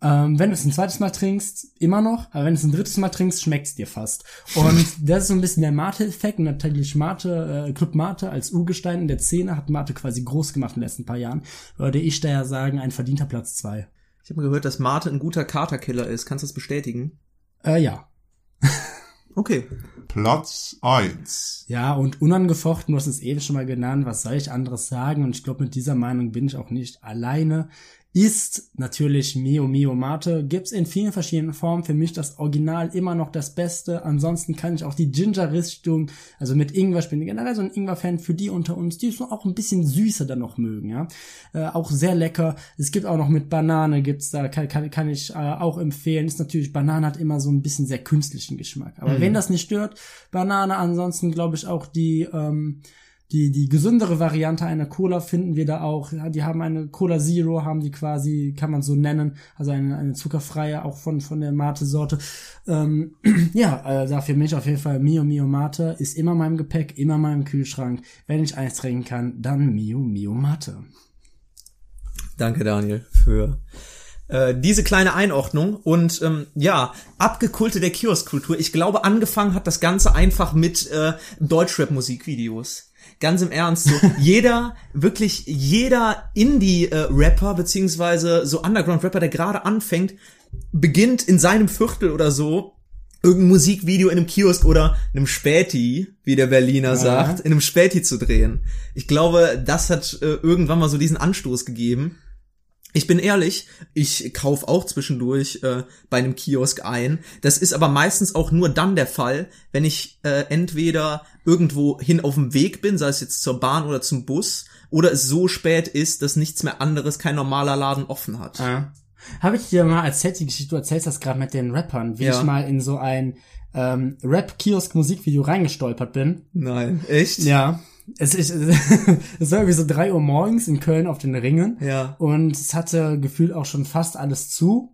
Ähm, wenn du es ein zweites Mal trinkst, immer noch, aber wenn du es ein drittes Mal trinkst, schmeckt es dir fast. Und <laughs> das ist so ein bisschen der Mate-Effekt. Und natürlich Mate, äh, Club Mate als Urgestein in der Szene hat Mate quasi groß gemacht in den letzten paar Jahren. Würde ich da ja sagen, ein verdienter Platz zwei. Ich habe gehört, dass Mate ein guter Katerkiller ist. Kannst du das bestätigen? Äh, ja. <laughs> Okay. Platz 1. Ja, und unangefochten, du hast es eben schon mal genannt, was soll ich anderes sagen? Und ich glaube, mit dieser Meinung bin ich auch nicht alleine. Ist natürlich Mio Mio Mate. Gibt's in vielen verschiedenen Formen. Für mich das Original immer noch das Beste. Ansonsten kann ich auch die Ginger-Richtung, also mit Ingwer, ich bin generell so ein Ingwer-Fan für die unter uns, die so auch ein bisschen süßer dann noch mögen, ja. Äh, auch sehr lecker. Es gibt auch noch mit Banane, gibt's da, kann, kann, kann ich äh, auch empfehlen. Ist natürlich, Banane hat immer so ein bisschen sehr künstlichen Geschmack. Aber wenn das nicht stört, Banane, ansonsten glaube ich auch die, ähm, die, die gesündere Variante einer Cola finden wir da auch. Ja, die haben eine Cola Zero, haben die quasi, kann man so nennen, also eine, eine zuckerfreie, auch von, von der Mate-Sorte. Ähm, <clears throat> ja, also für mich auf jeden Fall Mio Mio Mate ist immer in meinem Gepäck, immer in meinem Kühlschrank. Wenn ich eins trinken kann, dann Mio Mio Mate. Danke, Daniel, für äh, diese kleine Einordnung. Und ähm, ja, Abgekulte der Kioskkultur. Ich glaube, angefangen hat das Ganze einfach mit äh, Deutschrap-Musikvideos. Ganz im Ernst, so <laughs> jeder, wirklich jeder Indie-Rapper, beziehungsweise so Underground-Rapper, der gerade anfängt, beginnt in seinem Viertel oder so irgendein Musikvideo in einem Kiosk oder einem Späti, wie der Berliner sagt, in einem Späti zu drehen. Ich glaube, das hat äh, irgendwann mal so diesen Anstoß gegeben. Ich bin ehrlich, ich kauf auch zwischendurch äh, bei einem Kiosk ein. Das ist aber meistens auch nur dann der Fall, wenn ich äh, entweder irgendwo hin auf dem Weg bin, sei es jetzt zur Bahn oder zum Bus, oder es so spät ist, dass nichts mehr anderes, kein normaler Laden offen hat. Ja. Habe ich dir mal erzählt, die Geschichte, du erzählst das gerade mit den Rappern, wie Ja. ich mal in so ein ähm, Rap-Kiosk-Musikvideo reingestolpert bin. Nein, echt? Ja. Es, ist, <laughs> es war irgendwie so drei Uhr morgens in Köln auf den Ringen. Ja. Und es hatte gefühlt auch schon fast alles zu.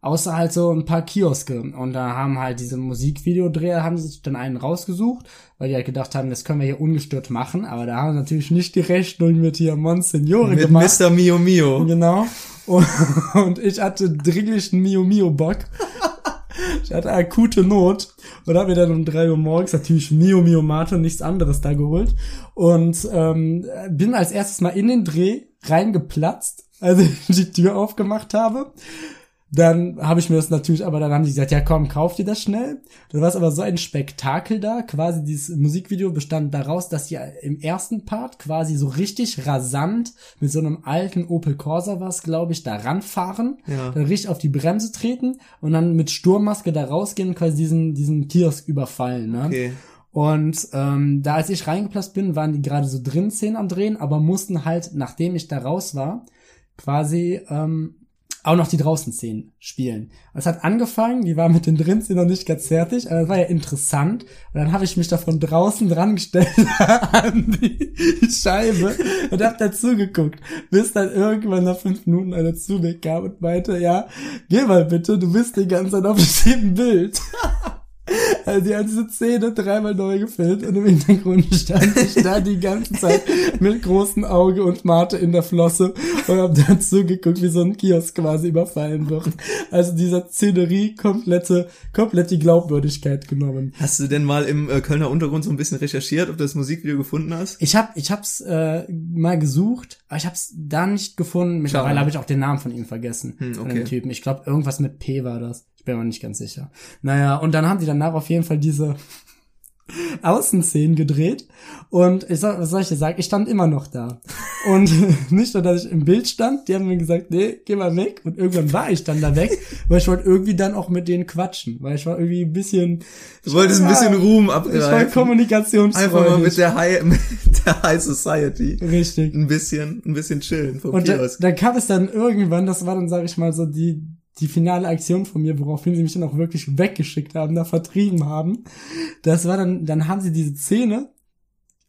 Außer halt so ein paar Kioske. Und da haben halt diese Musikvideodreher, haben sich dann einen rausgesucht, weil die halt gedacht haben, das können wir hier ungestört machen. Aber da haben sie natürlich nicht die Rechnung mit hier Monsignore Mit gemacht. Mr. Mio Mio. Genau. Und, <laughs> und ich hatte dringlich einen Mio Mio Bock. Ich hatte akute Not und habe mir dann um drei Uhr morgens natürlich Mio Mio Mate und nichts anderes da geholt und ähm, bin als erstes mal in den Dreh reingeplatzt, als ich die Tür aufgemacht habe. Dann habe ich mir das natürlich, aber dann haben die gesagt, ja komm, kauf dir das schnell. Dann war es aber so ein Spektakel da. Quasi dieses Musikvideo bestand daraus, dass die im ersten Part quasi so richtig rasant mit so einem alten Opel Corsa was, glaube ich, da ranfahren, Ja. dann richtig auf die Bremse treten und dann mit Sturmmaske da rausgehen und quasi diesen, diesen Kiosk überfallen. Ne? Okay. Und ähm, da als ich reingeplatzt bin, waren die gerade so drin Szenen am Drehen, aber mussten halt, nachdem ich da raus war, quasi ähm, auch noch die Draußen-Szenen spielen. Und es hat angefangen, die war mit den Drin-Szenen noch nicht ganz fertig, aber das war ja interessant. Und dann habe ich mich da von draußen dran gestellt <laughs> an die Scheibe und hab da zugeguckt, bis dann irgendwann nach fünf Minuten einer zu mir kam und meinte, ja, geh mal bitte, du bist die ganze Zeit auf dem Bild. <laughs> <laughs> Also die haben diese Szene dreimal neu gefilmt und im Hintergrund stand ich da die ganze Zeit mit großem Auge und Mate in der Flosse und hab dann zugeguckt, wie so ein Kiosk quasi überfallen wird. Also dieser Szenerie komplette, komplett die Glaubwürdigkeit genommen. Hast du denn mal im äh, Kölner Untergrund so ein bisschen recherchiert, ob du das Musikvideo gefunden hast? Ich hab, ich hab's äh, mal gesucht, aber ich hab's da nicht gefunden. Mittlerweile habe ich auch den Namen von ihm vergessen. Hm, Von okay. dem Typen. Ich glaube, irgendwas mit P war das. Ich bin mir nicht ganz sicher. Naja, und dann haben die danach auf jeden Fall diese <laughs> Außenszenen gedreht. Und ich sag, was soll ich dir sagen? Ich stand immer noch da. Und <laughs> nicht nur, dass ich im Bild stand, die haben mir gesagt, nee, geh mal weg. Und irgendwann war ich dann da weg, weil ich wollte irgendwie dann auch mit denen quatschen. Weil ich war irgendwie ein bisschen. Du wolltest ein bisschen Ruhm Ich war abgreifen. kommunikationsfreudig. Einfach mal mit der High, <laughs> mit der High Society. Richtig. Ein bisschen, ein bisschen chillen vom Und da, Kiosk. da kam es dann irgendwann, das war dann, sage ich mal, so die, die finale Aktion von mir, woraufhin sie mich dann auch wirklich weggeschickt haben, da vertrieben haben. Das war dann, dann haben sie diese Szene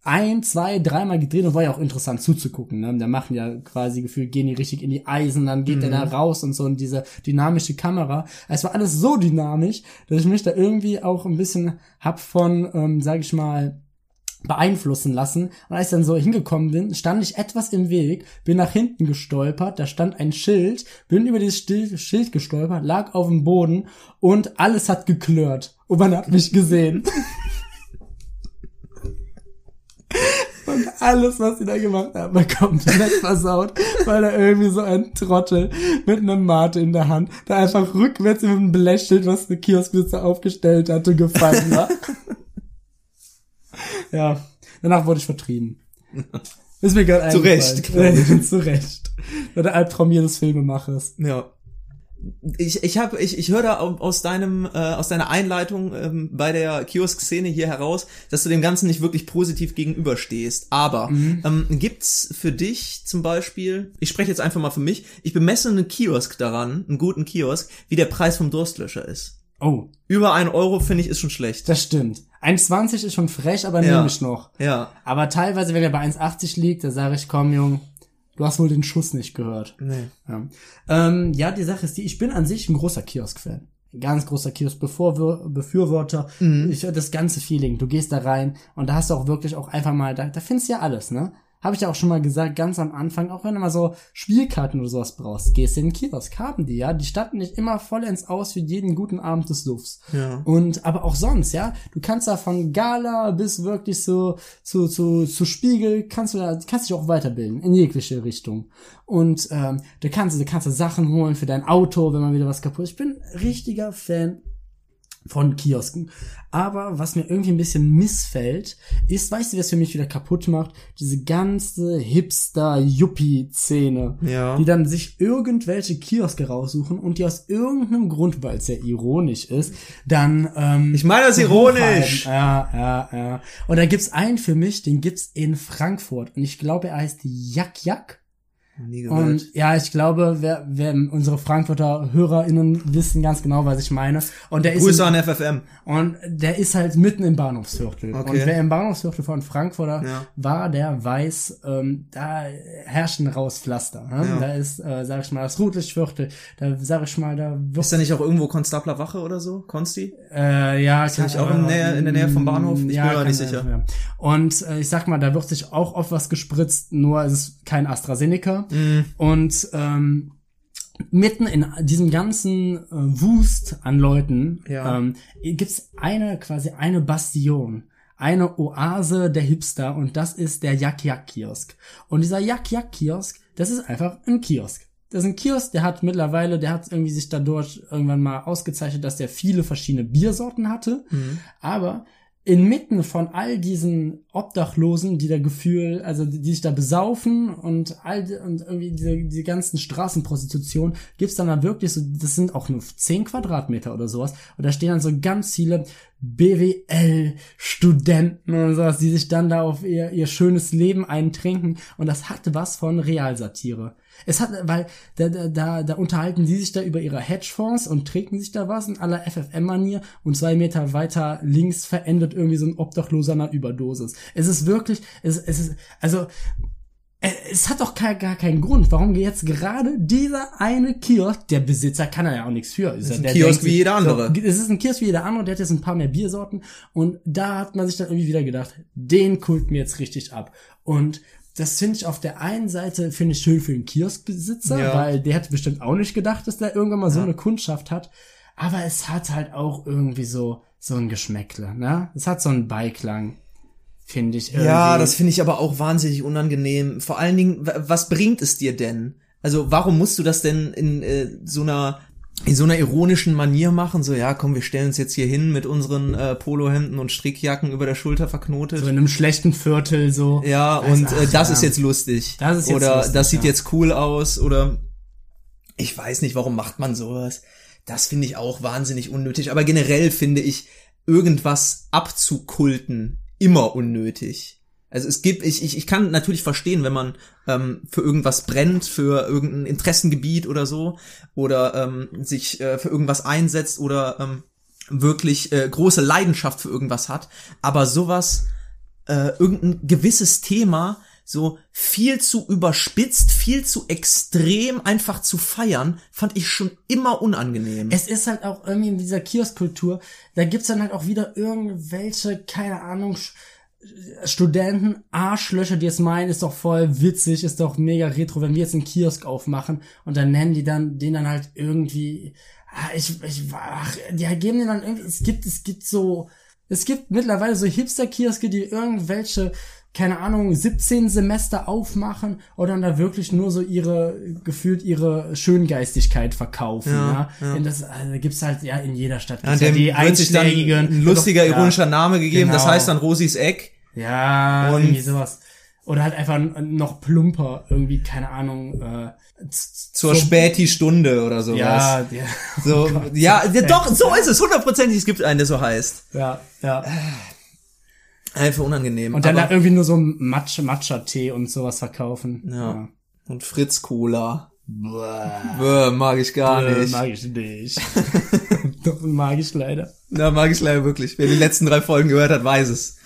ein, zwei, dreimal gedreht und war ja auch interessant zuzugucken. Ne? Da machen ja quasi gefühlt, gehen die richtig in die Eisen, dann geht der da raus und so und diese dynamische Kamera. Es war alles so dynamisch, dass ich mich da irgendwie auch ein bisschen hab von, ähm, sag ich mal, beeinflussen lassen. Und als ich dann so hingekommen bin, stand ich etwas im Weg, bin nach hinten gestolpert, da stand ein Schild, bin über dieses Schild gestolpert, lag auf dem Boden und alles hat geklirrt. Und man hat mich gesehen. <laughs> Und alles, was sie da gemacht haben, war komplett versaut, weil da irgendwie so ein Trottel mit einem Mate in der Hand da einfach rückwärts mit einem Blechschild, was der Kioskbesitzer aufgestellt hatte, gefallen war. <laughs> Ja, danach wurde ich vertrieben. <laughs> Ist mir gerade Zu Recht, eingefallen. <laughs> Zu Recht. Der Albtraum jedes Filmemachers. Ja. Ich, ich habe ich, ich höre da au- aus deinem äh, aus deiner Einleitung ähm, bei der Kiosk-Szene hier heraus, dass du dem Ganzen nicht wirklich positiv gegenüberstehst. Aber ähm, gibt's für dich zum Beispiel, ich spreche jetzt einfach mal für mich, ich bemesse einen Kiosk daran, einen guten Kiosk, wie der Preis vom Durstlöscher ist. Oh, Über ein Euro finde ich ist schon schlecht. das stimmt. 1,20 ist schon frech, aber Ja. nehme ich noch. Ja. Aber teilweise, wenn er bei 1,80 liegt, da sage ich, komm, Jung, du hast wohl den Schuss nicht gehört. Nee. Ja. Ähm, ja, die Sache ist die, ich bin an sich ein großer Kiosk-Fan. Ein Ganz großer Kiosk-Befürworter. Ich das ganze Feeling. Du gehst da rein und da hast du auch wirklich auch einfach mal, da, da findest du ja alles, ne? Habe ich ja auch schon mal gesagt, ganz am Anfang, auch wenn du mal so Spielkarten oder sowas brauchst, gehst du in den Kiosk, haben die, ja. Die statten nicht immer vollends aus für jeden guten Abend des Suffs. Ja. Und aber auch sonst, ja, du kannst da von Gala bis wirklich so zu zu zu Spiegel kannst du da kannst dich auch weiterbilden in jegliche Richtung. Und ähm, da kannst du da kannst du Sachen holen für dein Auto, wenn mal wieder was kaputt ist. Ich bin richtiger Fan von Kiosken. Aber was mir irgendwie ein bisschen missfällt, ist, weißt du, was für mich wieder kaputt macht? Diese ganze Hipster-Yuppie-Szene. Ja. Die dann sich irgendwelche Kioske raussuchen und die aus irgendeinem Grund, weil es sehr ironisch ist, dann ähm, Ich meine das ironisch. Ja, ja, ja. Und da gibt's einen für mich, den gibt's in Frankfurt. Und ich glaube, er heißt Yak Yak. Nie gehört. Und ja, ich glaube, wer, wer unsere Frankfurter HörerInnen wissen ganz genau, was ich meine. Und der ist Grüße in, an FFM. und der ist halt mitten im Bahnhofsviertel. Okay. Und wer im Bahnhofsviertel von Frankfurter Ja. war, der weiß, ähm, da herrscht ein raues Pflaster. Ne? Ja. Da ist, äh, sag ich mal, das Rotlichtviertel. Da sag ich mal, da wird Ist da nicht auch irgendwo Konstabler Wache oder so? Konsti? Äh, ja, Ist nicht auch in, Nähe, in der Nähe vom Bahnhof? Ich bin mir nicht sein, sicher. Ja. Und äh, ich sag mal, da wird sich auch oft was gespritzt, nur es ist kein AstraZeneca. Mhm. Und ähm, mitten in diesem ganzen äh, Wust an Leuten Ja. ähm, gibt's eine quasi eine Bastion. Eine Oase der Hipster und das ist der Yak-Yak-Kiosk. Und dieser Yak-Yak-Kiosk, das ist einfach ein Kiosk. Das ist ein Kiosk, der hat mittlerweile, der hat irgendwie sich dadurch irgendwann mal ausgezeichnet, dass der viele verschiedene Biersorten hatte. Aber inmitten von all diesen Obdachlosen, die da Gefühl, also die, die sich da besaufen und all und irgendwie diese, diese ganzen Straßenprostitution gibt's dann da wirklich so, das sind auch nur 10 Quadratmeter oder sowas. Und da stehen dann so ganz viele BWL-Studenten und sowas, die sich dann da auf ihr, ihr schönes Leben eintrinken. Und das hatte was von Realsatire. Es hat, weil da, da, da, da unterhalten die sich da über ihre Hedgefonds und trinken sich da was in aller FFM-Manier und zwei Meter weiter links verendet irgendwie so ein Obdachloser einer Überdosis. Es ist wirklich, es, es ist, also, äh, es hat doch gar, gar keinen Grund, warum jetzt gerade dieser eine Kiosk, der Besitzer kann er ja auch nichts für. Ist ja, ein Kiosk wie jeder andere. So, es ist ein Kiosk wie jeder andere, der hat jetzt ein paar mehr Biersorten und da hat man sich dann irgendwie wieder gedacht, den kulten wir jetzt richtig ab. Und das finde ich auf der einen Seite finde ich schön für den Kioskbesitzer, Ja. weil der hätte bestimmt auch nicht gedacht, dass der irgendwann mal so eine Kundschaft hat. Aber es hat halt auch irgendwie so so ein Geschmäckle, ne? Es hat so einen Beiklang, finde ich. Irgendwie. Ja, das finde ich aber auch wahnsinnig unangenehm. Vor allen Dingen, was bringt es dir denn? Also warum musst du das denn in äh, so einer in so einer ironischen Manier machen? So, ja, komm, wir stellen uns jetzt hier hin mit unseren äh, Polohemden und Strickjacken über der Schulter verknotet. so in einem schlechten Viertel so. Ja, Weiß- und äh, ach, das ja. ist jetzt lustig. Das ist jetzt oder lustig, das sieht ja. jetzt cool aus oder ich weiß nicht, warum macht man sowas. Das finde ich auch wahnsinnig unnötig. Aber generell finde ich irgendwas abzukulten immer unnötig. Also es gibt, ich, ich, ich kann natürlich verstehen, wenn man ähm, für irgendwas brennt, für irgendein Interessengebiet oder so, oder ähm, sich äh, für irgendwas einsetzt oder ähm, wirklich äh, große Leidenschaft für irgendwas hat. Aber sowas, äh, irgendein gewisses Thema so viel zu überspitzt, viel zu extrem einfach zu feiern, fand ich schon immer unangenehm. Es ist halt auch irgendwie in dieser Kioskkultur, da gibt's dann halt auch wieder irgendwelche, keine Ahnung, Studenten, Arschlöcher, die es meinen, ist doch voll witzig, ist doch mega retro, wenn wir jetzt einen Kiosk aufmachen und dann nennen die dann den dann halt irgendwie, ah, ich, ich, ach, die geben den dann irgendwie, es gibt, es gibt so, es gibt mittlerweile so Hipster-Kioske, die irgendwelche, keine Ahnung, 17 Semester aufmachen und dann da wirklich nur so ihre, gefühlt ihre Schöngeistigkeit verkaufen, ja. Ja, Und das also, gibt's halt ja in jeder Stadt. Ja, Gibt's ja dem die einschlägigen. ein lustiger, Ja. ironischer Name gegeben, das Genau. heißt dann Rosis Eck. Ja, Und- irgendwie sowas. Oder halt einfach noch plumper, irgendwie, keine Ahnung, äh, Zur Späti-Stunde oder sowas. Ja, ja, <laughs> So, ja, ja, doch, so ist es, hundertprozentig, es gibt einen, der so heißt. ja, ja. Einfach unangenehm. Und dann aber, da irgendwie nur so Matcha, Matcha-Tee und sowas verkaufen. ja. Und Fritz Cola. Boah, Bäh, mag ich gar äh, nicht. mag ich nicht. <laughs> Doch, mag ich leider. Na, mag ich leider wirklich. Wer die letzten drei Folgen gehört hat, weiß es.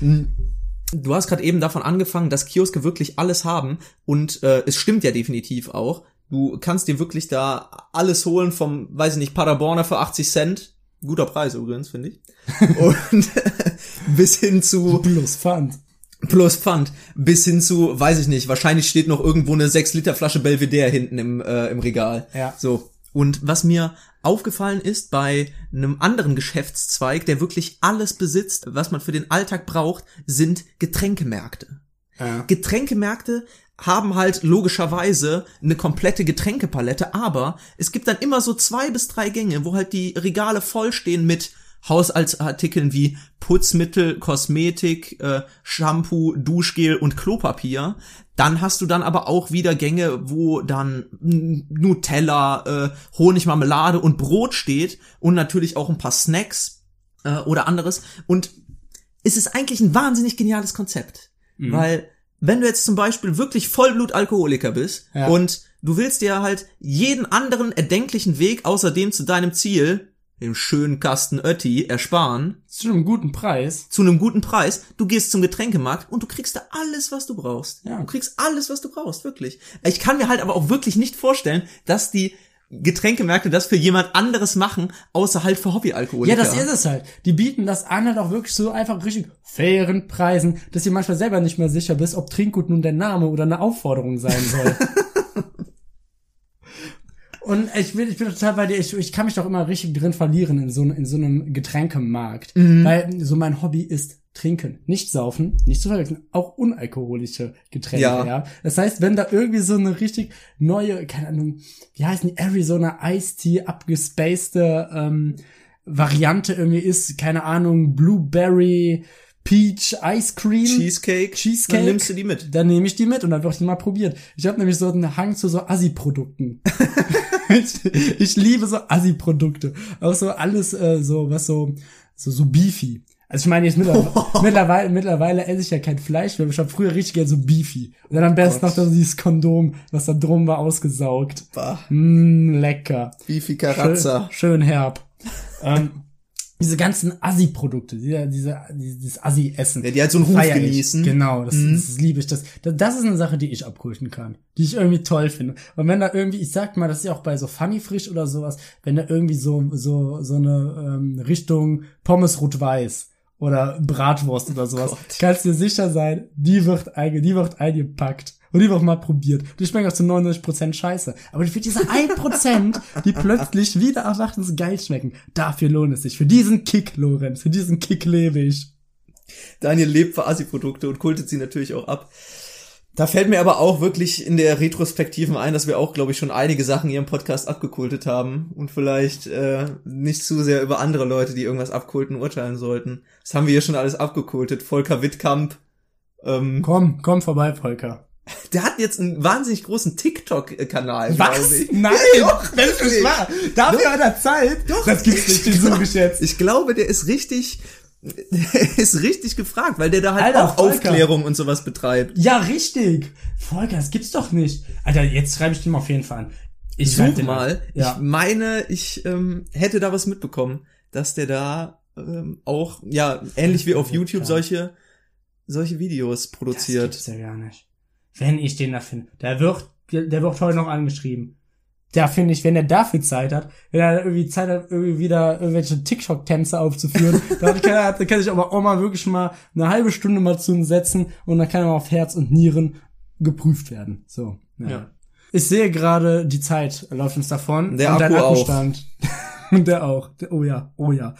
Du hast gerade eben davon angefangen, dass Kioske wirklich alles haben und äh, es stimmt ja definitiv auch. Du kannst dir wirklich da alles holen vom, weiß ich nicht, Paderborner für 80 Cent. Guter Preis übrigens, finde ich. <laughs> Und <laughs> bis hin zu Plus Pfand. plus Pfand, bis hin zu, weiß ich nicht, wahrscheinlich steht noch irgendwo eine 6 Liter Flasche Belvedere hinten im, äh, im Regal. Ja. So. Und was mir aufgefallen ist bei einem anderen Geschäftszweig, der wirklich alles besitzt, was man für den Alltag braucht, sind Getränkemärkte. Ja. Getränkemärkte haben halt logischerweise eine komplette Getränkepalette, aber es gibt dann immer so zwei bis drei Gänge, wo halt die Regale vollstehen mit Haushaltsartikeln wie Putzmittel, Kosmetik, äh, Shampoo, Duschgel und Klopapier. Dann hast du dann aber auch wieder Gänge, wo dann Nutella, äh, Honigmarmelade und Brot steht und natürlich auch ein paar Snacks äh, oder anderes. Und es ist eigentlich ein wahnsinnig geniales Konzept. Weil, wenn du jetzt zum Beispiel wirklich Vollblut-Alkoholiker bist Ja. und du willst dir halt jeden anderen erdenklichen Weg außer dem zu deinem Ziel, dem schönen Kasten Ötti, ersparen, Zu einem guten Preis. zu einem guten Preis, du gehst zum Getränkemarkt und du kriegst da alles, was du brauchst. Ja. Du kriegst alles, was du brauchst, wirklich. Ich kann mir halt aber auch wirklich nicht vorstellen, dass die Getränkemärkte das für jemand anderes machen, außer halt für Ja, Hobbyalkoholiker. das ist es halt. Die bieten das an halt auch wirklich so einfach richtig fairen Preisen, dass du manchmal selber nicht mehr sicher bist, ob Trinkgut nun der Name oder eine Aufforderung sein soll. <laughs> Und ich bin, ich bin total bei dir, ich, ich kann mich doch immer richtig drin verlieren in so, in so einem Getränkemarkt. Weil so mein Hobby ist trinken. Nicht saufen, nicht zu verwechseln, auch unalkoholische Getränke, ja. Ja. Das heißt, wenn da irgendwie so eine richtig neue, keine Ahnung, wie heißt die, Arizona Ice Tea abgespacede ähm, Variante irgendwie ist, keine Ahnung, Blueberry, Peach Ice Cream. Cheesecake. Cheesecake. Dann nimmst du die mit. Dann nehme ich die mit und dann wird ich die mal probiert. Ich habe nämlich so einen Hang zu so Assi-Produkten. <laughs> ich, ich liebe so Assi-Produkte. Auch so alles äh, so, was so, so, so beefy. Also ich meine jetzt mittlerweile, <laughs> mittlerweile, mittlerweile esse ich ja kein Fleisch mehr, ich habe früher richtig gerne so beefy. Und dann am besten noch so dieses Kondom, was da drum war, ausgesaugt. Bah, Mm, lecker. Bifi Schön, schön herb. <laughs> ähm, diese ganzen Assi-Produkte, diese, diese, dieses Assi-Essen. Ja, die halt so einen Ruf feier ich. genießen. Genau, das, Mhm. das liebe ich. Das, das, ist eine Sache, die ich abkulten kann. Die ich irgendwie toll finde. Und wenn da irgendwie, ich sag mal, das ist ja auch bei so Funny Frisch oder sowas, wenn da irgendwie so, so, so eine ähm, Richtung Pommes Rot-Weiß oder Bratwurst oder sowas, Oh kannst dir sicher sein, die wird, einge, die wird eingepackt. Und die wird mal probiert. Die schmecken auch zu 99% scheiße. Aber für diese 1%, die plötzlich wieder erwachtens geil schmecken, dafür lohnt es sich. Für diesen Kick, Lorenz, für diesen Kick lebe ich. Daniel lebt für Assi-Produkte und kultet sie natürlich auch ab. Da fällt mir aber auch wirklich in der Retrospektiven ein, dass wir auch, glaube ich, schon einige Sachen hier im Podcast abgekultet haben und vielleicht äh, nicht zu sehr über andere Leute, die irgendwas abkulten, urteilen sollten. Das haben wir hier schon alles abgekultet. Volker Wittkamp, ähm, Komm, komm vorbei, Volker. Der hat jetzt einen wahnsinnig großen TikTok-Kanal, Was? ich. Nein, <laughs> Doch, das ist nicht wahr. Dafür hat er Zeit. Doch, das gibt's nicht, den suche ich jetzt. Ich glaube, der ist richtig, <laughs> der ist richtig gefragt, weil der da halt Alter, auch Volker. Aufklärung und sowas betreibt. Ja, richtig. Volker, das gibt's doch nicht. Alter, jetzt schreibe ich den mal auf jeden Fall an. Ich schreib Such den mal. Ja. Ich meine, ich ähm, hätte da was mitbekommen, dass der da ähm, auch, ja, ähnlich wie auf YouTube solche, solche Videos Das produziert. gibt's ja gar nicht. Wenn ich den da finde. Der wird, der wird heute noch angeschrieben. Da finde ich, wenn er dafür Zeit hat, wenn er irgendwie Zeit hat, irgendwie wieder irgendwelche TikTok-Tänze aufzuführen, <laughs> dann kann er, dann kann ich aber auch mal wirklich mal eine halbe Stunde mal zu ihm setzen und dann kann er mal auf Herz und Nieren geprüft werden. So. Ja. Ja. Ich sehe gerade, die Zeit läuft uns davon. Der und dein Akku auch. Akkustand. und <laughs> der auch. Oh ja, oh ja.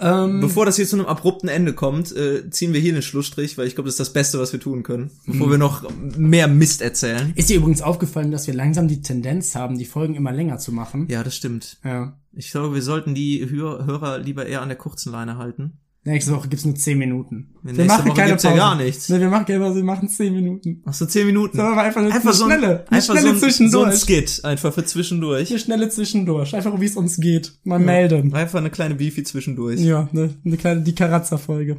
Ähm, Bevor das hier zu einem abrupten Ende kommt, äh, ziehen wir hier einen Schlussstrich, weil ich glaube, das ist das Beste, was wir tun können. Mhm. Bevor wir noch mehr Mist erzählen. ist dir übrigens aufgefallen, dass wir langsam die Tendenz haben, die Folgen immer länger zu machen? Ja, das stimmt. Ja. Ich glaube, wir sollten die Hör Hörer lieber eher an der kurzen Leine halten. Nächste Woche gibt's nur 10 Minuten. Nächste Woche gibt's ja gar nichts. Nee, wir machen immer, wir machen 10 Minuten. Ach so, zehn Minuten. Sagen wir mal einfach eine, einfach eine so ein, schnelle, eine einfach schnelle so ein, so zwischendurch. ein Skit, einfach für zwischendurch. eine schnelle zwischendurch. Einfach wie es uns geht. Mal melden. Einfach eine kleine Beefy zwischendurch. Ja, eine, eine kleine, die Karazza-Folge.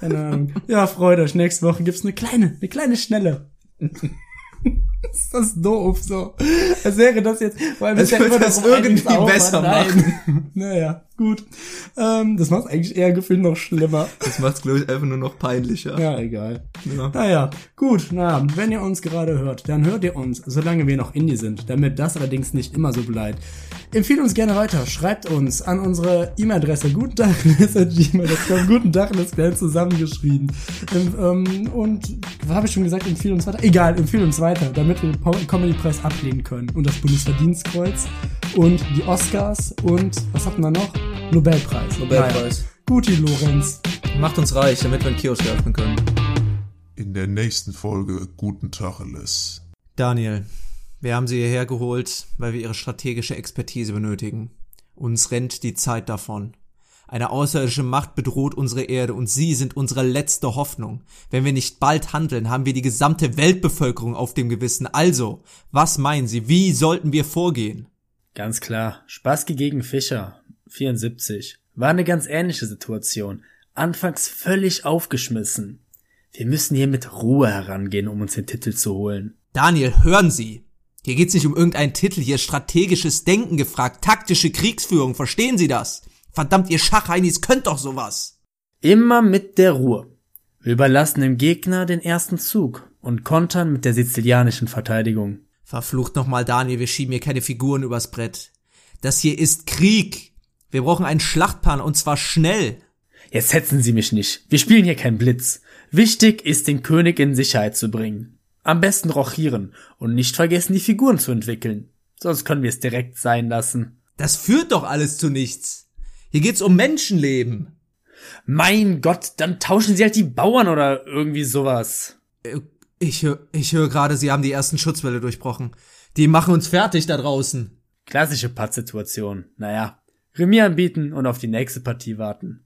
Keine Ahnung. <laughs> Ja, freut euch. Nächste Woche gibt's eine kleine, eine kleine schnelle. <laughs> ist das doof, so. Als wäre das jetzt, allem Als ist ja das irgendwie besser Nein. <laughs> naja, gut. Ähm, das macht eigentlich eher gefühlt noch schlimmer. Das macht's, glaube ich, einfach nur noch peinlicher. Ja, egal. Ja. Naja, gut, na, wenn ihr uns gerade hört, dann hört ihr uns, solange wir noch Indie sind, damit das allerdings nicht immer so bleibt. Empfehlt uns gerne weiter, schreibt uns an unsere E-Mail-Adresse gutentag.gmail.com, <laughs> guten Tag, das klein zusammengeschrieben. Ähm, ähm, und, habe ich schon gesagt, empfehlt uns weiter? Egal, empfehlt uns weiter, damit wir den Comedy-Preis ablehnen können. Und das Bundesverdienstkreuz und die Oscars und, was hatten wir noch? Nobelpreis. Nobelpreis. Naja. Guti, Lorenz. Macht uns reich, damit wir einen Kiosk öffnen können. In der nächsten Folge Guten Tacheles. Daniel, wir haben Sie hierher geholt, weil wir Ihre strategische Expertise benötigen. Uns rennt die Zeit davon. Eine außerirdische Macht bedroht unsere Erde und Sie sind unsere letzte Hoffnung. Wenn wir nicht bald handeln, haben wir die gesamte Weltbevölkerung auf dem Gewissen. Also, was meinen Sie, wie sollten wir vorgehen? Ganz klar. Spassky gegen Fischer. 74. War eine ganz ähnliche Situation. Anfangs völlig aufgeschmissen. Wir müssen hier mit Ruhe herangehen, um uns den Titel zu holen. Daniel, hören Sie! Hier geht's nicht um irgendeinen Titel, hier ist strategisches Denken gefragt, taktische Kriegsführung, verstehen Sie das? Verdammt, ihr Schachheinis könnt doch sowas! Immer mit der Ruhe. Wir überlassen dem Gegner den ersten Zug und kontern mit der sizilianischen Verteidigung. Verflucht nochmal, Daniel, wir schieben hier keine Figuren übers Brett. Das hier ist Krieg. Wir brauchen einen Schlachtplan und zwar schnell. Jetzt hetzen Sie mich nicht. Wir spielen hier kein Blitz. Wichtig ist, den König in Sicherheit zu bringen. Am besten rochieren und nicht vergessen, die Figuren zu entwickeln. Sonst können wir es direkt sein lassen. Das führt doch alles zu nichts. Hier geht's um Menschenleben. Mein Gott, dann tauschen Sie halt die Bauern oder irgendwie sowas. Äh, Ich höre ich hör gerade, Sie haben die ersten Schutzwelle durchbrochen. Die machen uns fertig da draußen. Klassische Pattsituation. Naja, Remis anbieten und auf die nächste Partie warten.